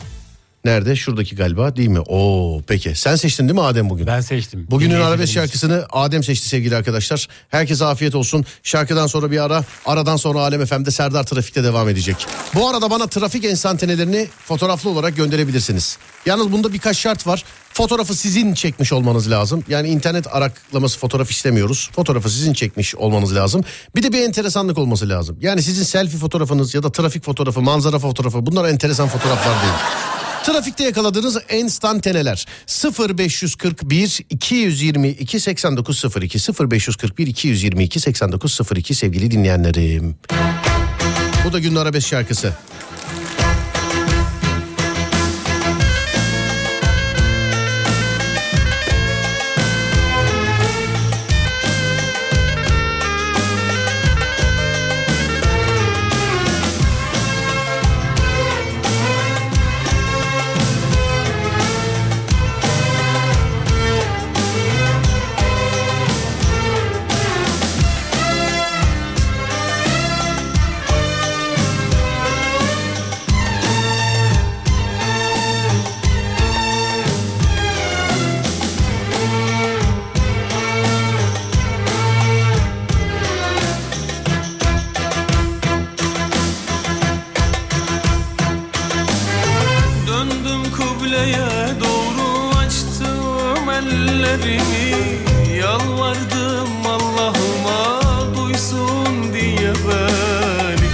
nerede? Şuradaki galiba değil mi? Oo peki. Sen seçtin değil mi Adem bugün? Ben seçtim. Bugünün Dinleyicilerimiz arabesk şarkısını Adem seçti sevgili arkadaşlar. Herkese afiyet olsun. Şarkıdan sonra bir ara, aradan sonra Alem FM'de Serdar Trafik'te devam edecek. Bu arada bana trafik enstantanelerini fotoğraflı olarak gönderebilirsiniz. Yalnız bunda birkaç şart var. Fotoğrafı sizin çekmiş olmanız lazım. Yani internet araklaması fotoğraf istemiyoruz. Fotoğrafı sizin çekmiş olmanız lazım. Bir de bir enteresanlık olması lazım. Yani sizin selfie fotoğrafınız ya da trafik fotoğrafı, manzara fotoğrafı bunlar enteresan fotoğraflar değil. Trafikte yakaladığınız enstantaneler 0541 222 8902 0541 222 8902 sevgili dinleyenlerim. Bu da günün arabesk şarkısı. Ellerimi Yalvardım Allah'ıma duysun diye beni.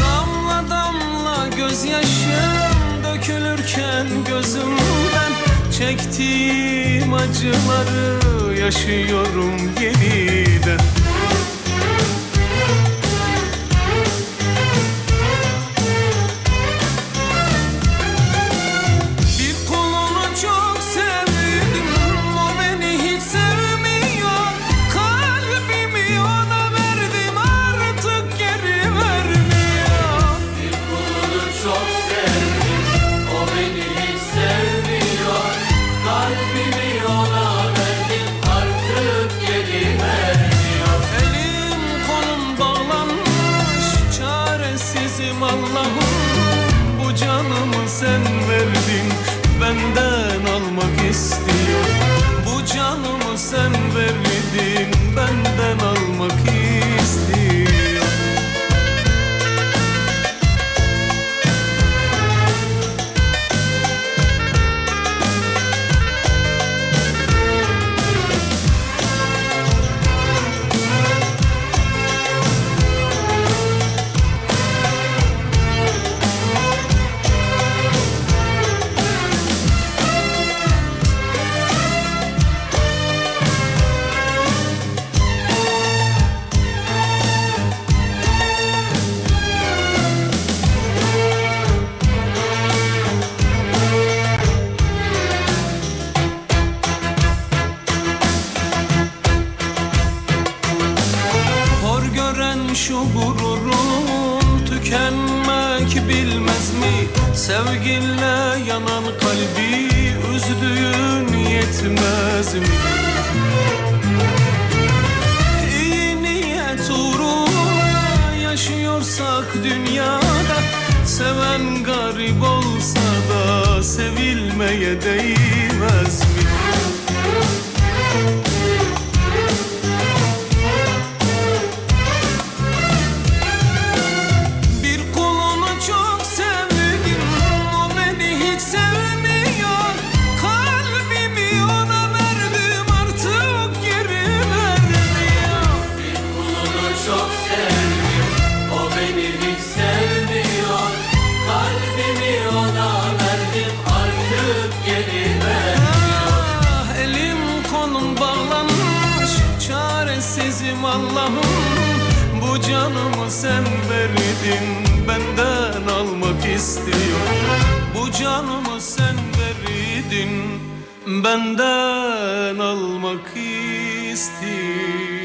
Damla damla gözyaşım dökülürken gözümden Çektiğim acıları yaşıyorum yeniden üzdüğün yetmez mi? İyi niyet uğruna yaşıyorsak dünyada Seven garip olsa da sevilmeye değmez benden almak istiyor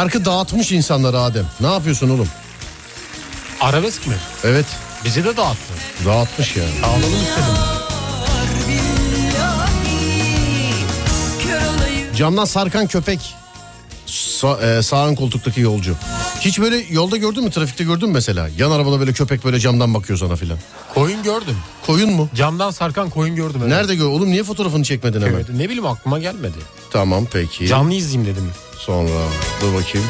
Şarkı dağıtmış insanları Adem. Ne yapıyorsun oğlum? Arabesk mi? Evet Bizi de dağıttı. dağıtmış ya. Ağladım istedim. Camdan sarkan köpek. Sa- e, sağ ön koltuktaki yolcu. Hiç böyle yolda gördün mü trafikte gördün mü mesela? Yan arabada böyle köpek böyle camdan bakıyor sana filan. Koyun gördüm. Koyun mu? Camdan sarkan koyun gördüm. evet. Nerede gör? Oğlum niye fotoğrafını çekmedin hemen? Evet, ne bileyim aklıma gelmedi. Tamam peki. Canlı izleyeyim dedim. Sonra dur bakayım.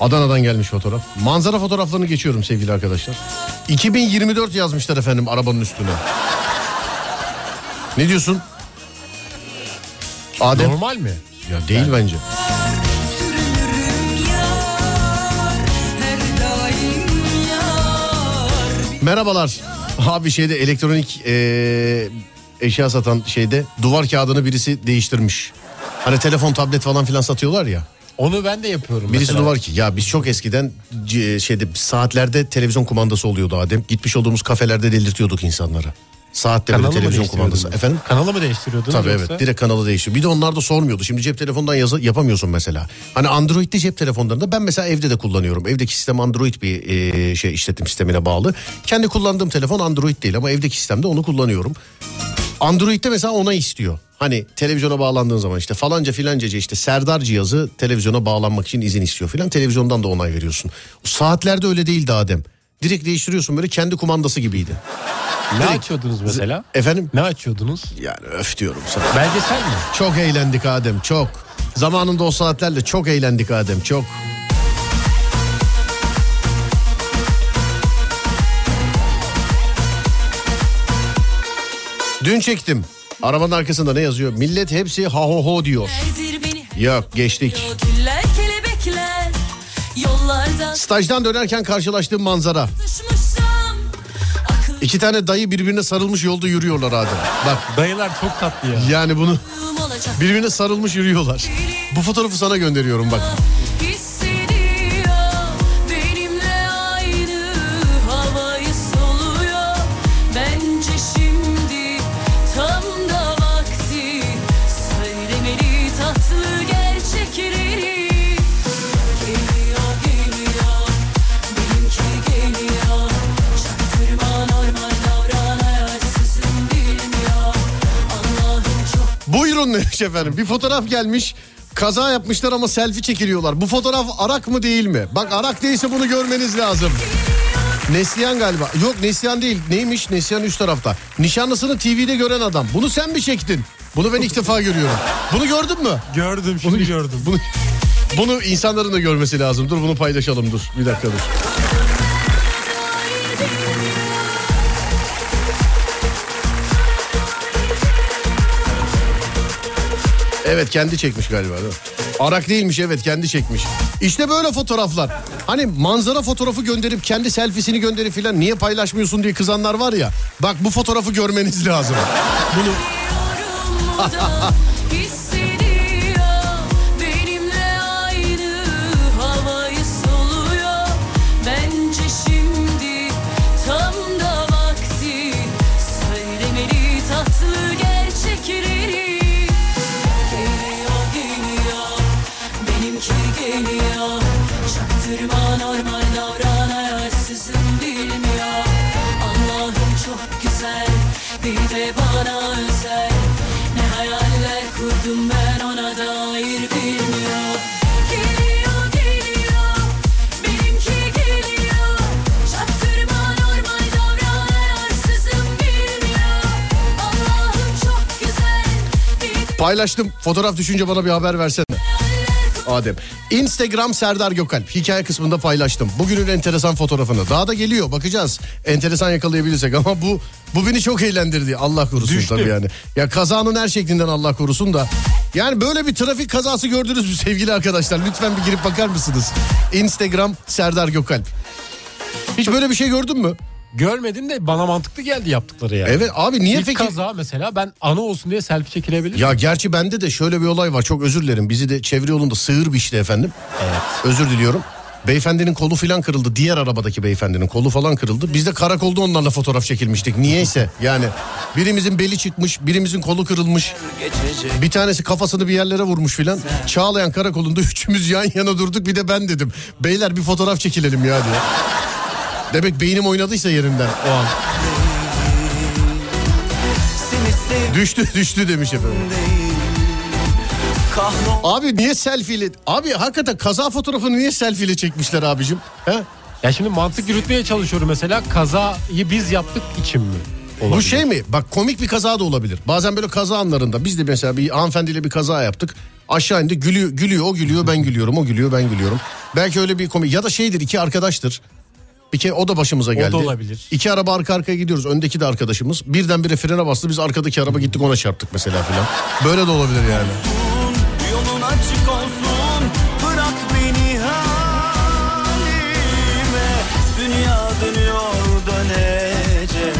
Adana'dan gelmiş fotoğraf. Manzara fotoğraflarını geçiyorum sevgili arkadaşlar. 2024 yazmışlar efendim arabanın üstüne. Ne diyorsun? Adem? Normal mi? Ya değil bence. daim yar Merhabalar. Abi şeyde elektronik eee, eşya satan şeyde duvar kağıdını birisi değiştirmiş. Hani telefon, tablet falan filan satıyorlar ya. Onu ben de yapıyorum Birisi mesela. duvar ki ya biz çok eskiden c- şeyde saatlerde televizyon kumandası oluyordu Adem. Gitmiş olduğumuz kafelerde delirtiyorduk insanlara. Saatte böyle Kanalı mı televizyon değiştiriyordun? kumandası. Efendim? Kanalı mı değiştiriyordun Tabii yoksa? evet direkt kanalı değişiyor. Bir de onlar da sormuyordu. Şimdi cep telefonundan yazı yapamıyorsun mesela. Hani Android'li cep telefonlarında ben mesela evde de kullanıyorum. Evdeki sistem Android bir e, şey işletim sistemine bağlı. Kendi kullandığım telefon Android değil ama evdeki sistemde onu kullanıyorum. Android'de mesela ona istiyor. Hani televizyona bağlandığın zaman işte falanca filancacı işte Serdar cihazı televizyona bağlanmak için izin istiyor filan. Televizyondan da onay veriyorsun. O saatlerde öyle değildi Adem. Direkt değiştiriyorsun böyle kendi kumandası gibiydi. Ne Direkt- açıyordunuz mesela? Efendim? Ne açıyordunuz? Yani öf diyorum sana. Belgesel mi? Çok eğlendik Adem çok. Zamanında o saatlerle çok eğlendik Adem çok. Dün çektim. Arabanın arkasında ne yazıyor? Millet hepsi ha ho ho diyor. Yok geçtik. Stajdan dönerken karşılaştığım manzara. İki tane dayı birbirine sarılmış yolda yürüyorlar Adem. Bak Dayılar çok tatlı ya. yani bunu birbirine sarılmış yürüyorlar. Bu fotoğrafı sana gönderiyorum bak. Demiş efendim. Bir fotoğraf gelmiş. Kaza yapmışlar ama selfie çekiliyorlar. Bu fotoğraf Arak mı değil mi? Bak Arak değilse bunu görmeniz lazım. Neslihan galiba. Yok Neslihan değil. Neymiş? Neslihan üst tarafta. Nişanlısını TV'de gören adam. Bunu sen mi çektin? Bunu ben ilk defa görüyorum. Bunu gördün mü? Gördüm şimdi gördüm. Bunu, bunu insanların da görmesi lazım. Dur bunu paylaşalım dur. Bir dakika dur. Evet kendi çekmiş galiba değil mi? Arak değilmiş evet kendi çekmiş. İşte böyle fotoğraflar. Hani manzara fotoğrafı gönderip kendi selfiesini gönderip filan niye paylaşmıyorsun diye kızanlar var ya. Bak bu fotoğrafı görmeniz lazım. [laughs] Bunu [laughs] paylaştım. Fotoğraf düşünce bana bir haber versene. Adem. Instagram Serdar Gökalp. Hikaye kısmında paylaştım. Bugünün enteresan fotoğrafını. Daha da geliyor bakacağız. Enteresan yakalayabilirsek ama bu bu beni çok eğlendirdi. Allah korusun Düştü. tabii yani. Ya kazanın her şeklinden Allah korusun da. Yani böyle bir trafik kazası gördünüz mü sevgili arkadaşlar? Lütfen bir girip bakar mısınız? Instagram Serdar Gökalp. Hiç böyle bir şey gördün mü? Görmedim de bana mantıklı geldi yaptıkları yani. Evet abi niye İlk peki? kaza mesela ben anı olsun diye selfie çekilebilir. Ya gerçi bende de şöyle bir olay var. Çok özür dilerim. Bizi de çevre yolunda sığır biçti efendim. Evet. Özür diliyorum. Beyefendinin kolu falan kırıldı. Diğer arabadaki beyefendinin kolu falan kırıldı. Biz de karakolda onlarla fotoğraf çekilmiştik. Niyeyse yani birimizin beli çıkmış, birimizin kolu kırılmış. Bir tanesi kafasını bir yerlere vurmuş filan. Çağlayan karakolunda [laughs] üçümüz yan yana durduk. Bir de ben dedim. Beyler bir fotoğraf çekilelim ya diye. Demek beynim oynadıysa yerinden o an. Düştü düştü demiş efendim. Abi niye selfie'li? Abi hakikaten kaza fotoğrafını niye selfie'li çekmişler abicim? He? Ya şimdi mantık yürütmeye çalışıyorum mesela kazayı biz yaptık için mi? Bu Olabilir. şey mi? Bak komik bir kaza da olabilir. Bazen böyle kaza anlarında biz de mesela bir hanımefendiyle bir kaza yaptık. Aşağı indi gülüyor, gülüyor o gülüyor ben gülüyorum o gülüyor ben gülüyorum. Belki öyle bir komik ya da şeydir iki arkadaştır. Bir kere o da başımıza geldi. da olabilir. İki araba arka arkaya gidiyoruz. Öndeki de arkadaşımız. Birdenbire frene bastı. Biz arkadaki araba gittik ona çarptık mesela filan. Böyle de olabilir yani. Yolun açık olsun Bırak beni halime Dünya dönüyor dönecek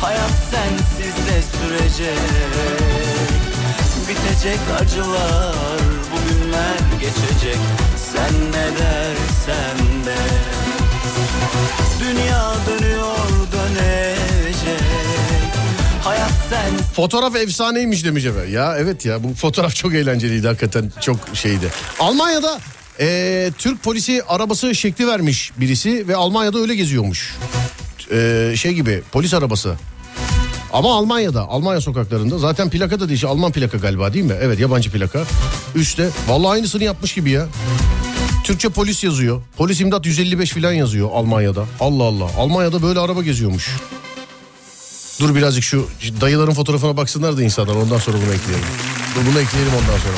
Hayat sensiz de sürecek Bitecek acılar Bugünler geçecek Sen ne dersen de Dünya dönüyor dönecek Hayat sen Fotoğraf efsaneymiş demiş efendim. Ya evet ya bu fotoğraf çok eğlenceliydi hakikaten çok şeydi. Almanya'da eee, Türk polisi arabası şekli vermiş birisi ve Almanya'da öyle geziyormuş. Eee, şey gibi polis arabası. Ama Almanya'da, Almanya sokaklarında zaten plaka da değil, Alman plaka galiba değil mi? Evet yabancı plaka. Üstte vallahi aynısını yapmış gibi ya. Türkçe polis yazıyor. Polis imdat 155 falan yazıyor Almanya'da. Allah Allah. Almanya'da böyle araba geziyormuş. Dur birazcık şu dayıların fotoğrafına baksınlar da insanlar ondan sonra bunu ekleyelim. Dur bunu ekleyelim ondan sonra.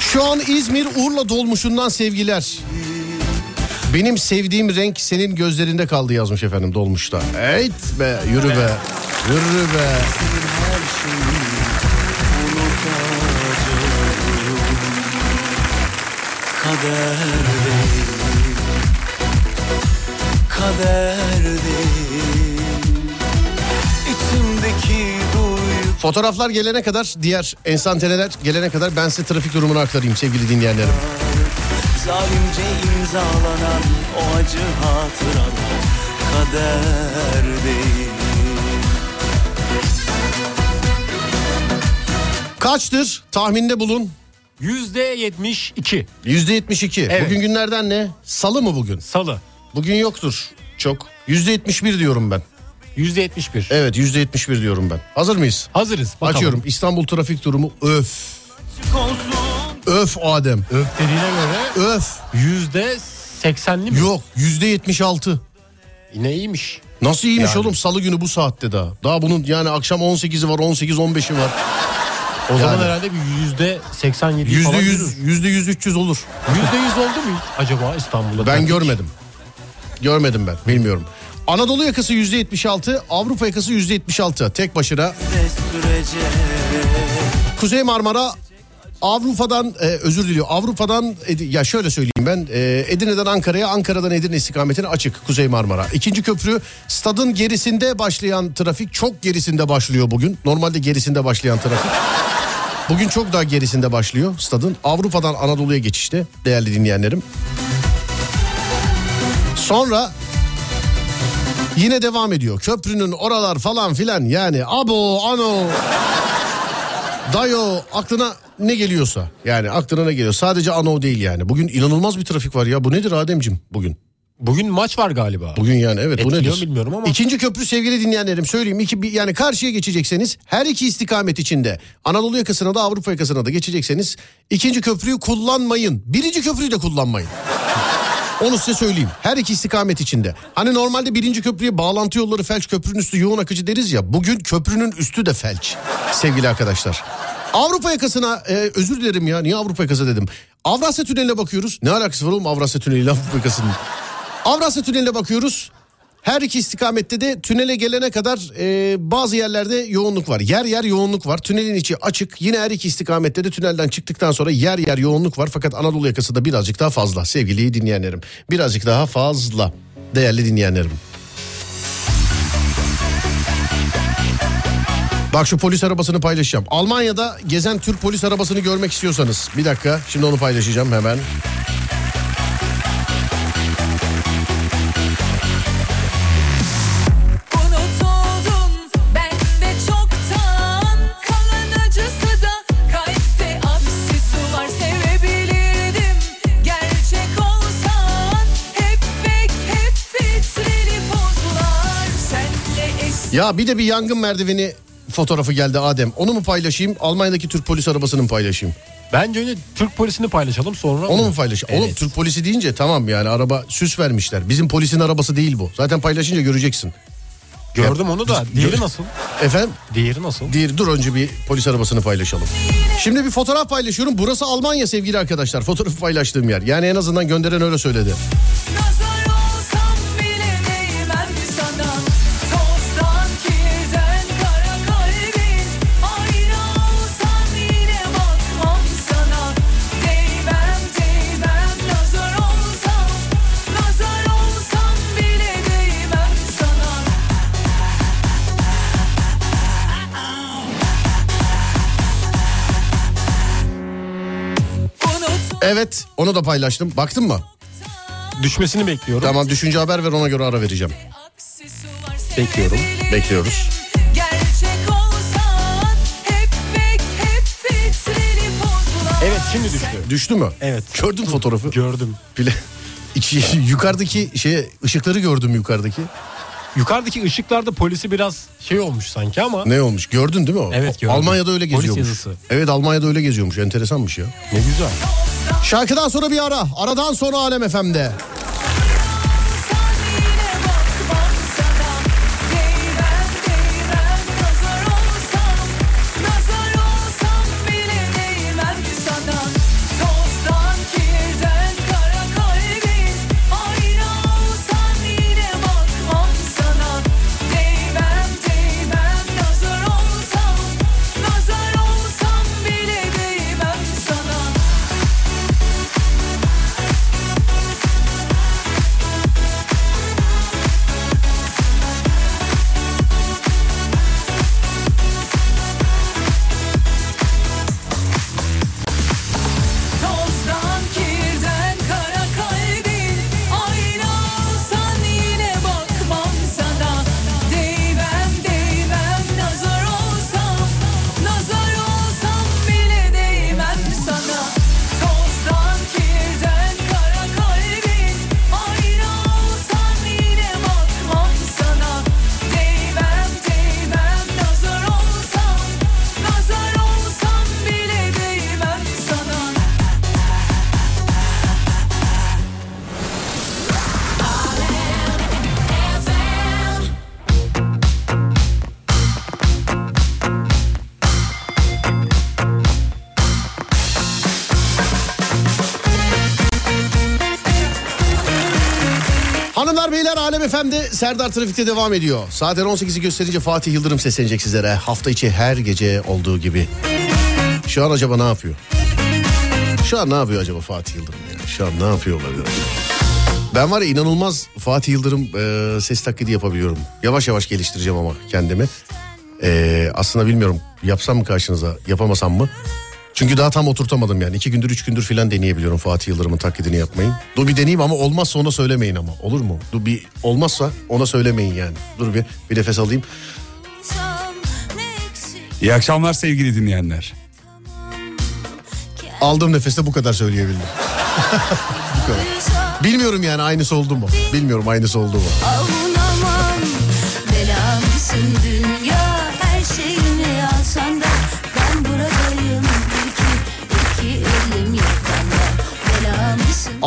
Şu an İzmir Urla dolmuşundan sevgiler. Benim sevdiğim renk senin gözlerinde kaldı yazmış efendim dolmuşta. Evet be yürü be yürü be. Kader değil Kader değil İçimdeki duygu Fotoğraflar gelene kadar diğer enstantaneler gelene kadar ben size trafik durumunu aktarayım sevgili dinleyenlerim. Zalimce imzalanan o acı hatıralar Kader değil Kaçtır tahminde bulun. Yüzde 72 Yüzde 72. Evet. Bugün günlerden ne? Salı mı bugün? salı. Bugün yoktur çok. Yüzde 71 diyorum ben. Yüzde 71. Evet yüzde 71 diyorum ben. Hazır mıyız? Hazırız. Bakalım. Açıyorum İstanbul trafik durumu öf. Öf Adem. Öf dediğine göre Öf. yüzde 80'li mi? Yok yüzde 76. Yine iyiymiş. Nasıl iyiymiş Yani. oğlum salı günü bu saatte daha. Daha bunun yani akşam 18'i var 18 15'i var. O zaman Yani. herhalde bir yüzde 87 Yüzde falan yüz, yüz. yüzde yüz 300 olur. Yüzde yüz oldu mu acaba İstanbul'da? Ben görmedim. Görmedim ben bilmiyorum. Anadolu yakası yüzde 76, Avrupa yakası yüzde 76. Tek başına Kuzey Marmara Avrupa'dan e, özür diliyor. Avrupa'dan ya şöyle söyleyeyim ben e, Edirne'den Ankara'ya Ankara'dan Edirne istikametine açık Kuzey Marmara. İkinci köprü stadın gerisinde başlayan trafik çok gerisinde başlıyor bugün. Normalde gerisinde başlayan trafik. Bugün çok daha gerisinde başlıyor stadın. Avrupa'dan Anadolu'ya geçişte değerli dinleyenlerim. Sonra yine devam ediyor. Köprünün oralar falan filan yani abo ano dayo aklına ne geliyorsa yani aklına ne geliyor. Sadece ano değil yani. Bugün inanılmaz bir trafik var ya. Bu nedir Ademcim bugün? Bugün maç var galiba. Bugün yani evet bu Etkiliyor nedir? bilmiyorum ama. İkinci köprü sevgili dinleyenlerim söyleyeyim. İki, yani karşıya geçecekseniz her iki istikamet içinde Anadolu yakasına da Avrupa yakasına da geçecekseniz ikinci köprüyü kullanmayın. Birinci köprüyü de kullanmayın. Onu size söyleyeyim. Her iki istikamet içinde. Hani normalde birinci köprüye bağlantı yolları felç köprünün üstü yoğun akıcı deriz ya. Bugün köprünün üstü de felç sevgili arkadaşlar. Avrupa yakasına e, özür dilerim ya niye Avrupa yakası dedim. Avrasya Tüneli'ne bakıyoruz. Ne alakası var oğlum Avrasya Tüneli ile Avrupa yakasının? Avrasya Tüneli'ne bakıyoruz. Her iki istikamette de tünele gelene kadar e, bazı yerlerde yoğunluk var. Yer yer yoğunluk var. Tünelin içi açık. Yine her iki istikamette de tünelden çıktıktan sonra yer yer yoğunluk var. Fakat Anadolu yakası da birazcık daha fazla sevgili dinleyenlerim. Birazcık daha fazla değerli dinleyenlerim. Bak şu polis arabasını paylaşacağım. Almanya'da gezen Türk polis arabasını görmek istiyorsanız. Bir dakika şimdi onu paylaşacağım hemen. Unutuldum Ya bir de bir yangın merdiveni fotoğrafı geldi Adem. Onu mu paylaşayım? Almanya'daki Türk polis arabasını mı paylaşayım? Bence önce Türk polisini paylaşalım sonra. Onu mu paylaşayım? Oğlum Evet. Türk polisi deyince tamam yani araba süs vermişler. Bizim polisin arabası değil bu. Zaten paylaşınca göreceksin. Gördüm onu da. Diğeri nasıl? Efendim? Diğeri nasıl? Diğer dur önce bir polis arabasını paylaşalım. Şimdi bir fotoğraf paylaşıyorum. Burası Almanya sevgili arkadaşlar. Fotoğrafı paylaştığım yer. Yani en azından gönderen öyle söyledi. Evet onu da paylaştım. Baktın mı? Düşmesini bekliyorum. Tamam düşünce haber ver ona göre ara vereceğim. Bekliyorum. Bekliyoruz. Evet şimdi düştü. Düştü mü? Evet. Gördün fotoğrafı. Gördüm. Bile. [laughs] İçi, yukarıdaki şey ışıkları gördüm yukarıdaki. Yukarıdaki ışıklarda polisi biraz şey olmuş sanki ama Ne olmuş? Gördün değil mi o? Evet, gördüm. Almanya'da öyle Polis geziyormuş. yazısı. Evet Almanya'da öyle geziyormuş. Enteresanmış ya. ne güzel. Şarkıdan sonra bir ara. Aradan sonra Alem FM'de. Serdar Trafik'te devam ediyor. Saatler 18'i gösterince Fatih Yıldırım seslenecek sizlere. Hafta içi her gece olduğu gibi. Şu an acaba ne yapıyor? Şu an ne yapıyor acaba Fatih Yıldırım ya? Şu an ne yapıyor olabilir? Ben var ya inanılmaz Fatih Yıldırım e, ses taklidi yapabiliyorum. Yavaş yavaş geliştireceğim ama kendimi. E, aslında bilmiyorum yapsam mı karşınıza yapamasam mı? Çünkü daha tam oturtamadım yani. iki gündür üç gündür filan deneyebiliyorum Fatih Yıldırım'ın taklidini yapmayı. Dur bir deneyeyim ama olmazsa ona söylemeyin ama. Olur mu? Dur bir olmazsa ona söylemeyin yani. Dur bir, bir nefes alayım. İyi akşamlar sevgili dinleyenler. Aldığım nefeste bu kadar söyleyebildim. [laughs] Bu kadar. Bilmiyorum yani aynısı oldu mu? Bilmiyorum aynısı oldu mu?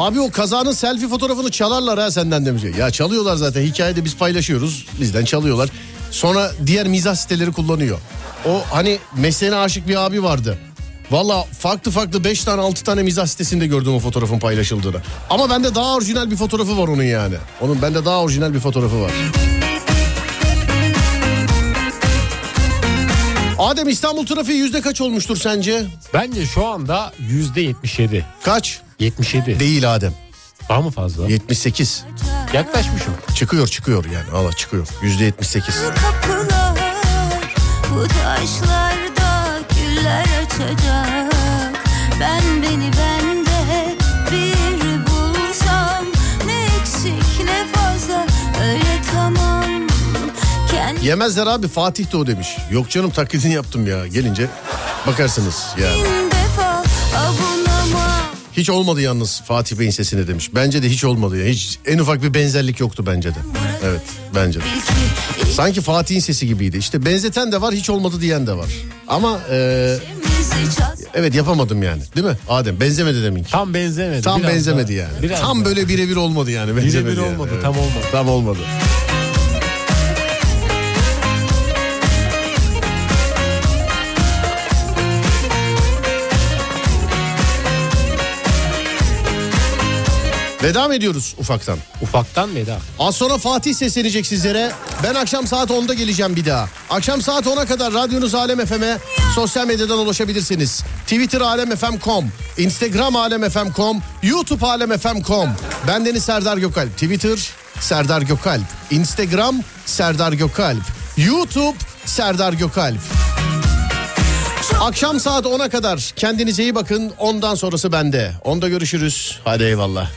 Abi o kazanın selfie fotoğrafını çalarlar ha senden demiş. Ya çalıyorlar zaten hikayede biz paylaşıyoruz. Bizden çalıyorlar. Sonra diğer mizah siteleri kullanıyor. O hani mesleğine aşık bir abi vardı. Valla farklı farklı 5 tane 6 tane mizah sitesinde gördüm o fotoğrafın paylaşıldığını. Ama bende daha orijinal bir fotoğrafı var onun yani. Onun bende daha orijinal bir fotoğrafı var. Adem İstanbul trafiği yüzde kaç olmuştur sence? Bence şu anda yüzde 77. Kaç? 77. Değil Adem. Daha mı fazla? 78. Yaklaşmışım. Çıkıyor çıkıyor yani. Allah çıkıyor. Yüzde 78. kapılar Bu taşlarda güller açacak Ben beni bende bir bulsam Ne eksik ne fazla öyle tamam Kendi Yemezler abi Fatih de o demiş. Yok canım taklidini yaptım ya. Gelince bakarsınız yani. Hiç olmadı yalnız Fatih Bey'in sesine demiş. Bence de hiç olmadı ya. Hiç en ufak bir benzerlik yoktu bence de. Evet bence de. Sanki Fatih'in sesi gibiydi. İşte benzeten de var hiç olmadı diyen de var. Ama e, evet yapamadım yani. Değil mi Adem? Benzemedi deminki. Tam benzemedi. Tam Biraz benzemedi daha- yani. Biraz tam daha. böyle birebir olmadı yani. Benzemedi Birebir yani. olmadı, Evet. tam olmadı. Tam olmadı. Veda mı ediyoruz ufaktan? Ufaktan veda. Az sonra Fatih seslenecek sizlere. Ben akşam saat 10'da geleceğim bir daha. Akşam saat 10'a kadar radyonuz Alem FM'e sosyal medyadan ulaşabilirsiniz. Twitter alemfm.com, Instagram alemfm.com, YouTube alemfm.com. Ben Deniz Serdar Gökalp. Twitter Serdar Gökalp. Instagram Serdar Gökalp. YouTube Serdar Gökalp. Akşam saat 10'a kadar kendinize iyi bakın. Ondan sonrası bende. Onda görüşürüz. Hadi eyvallah.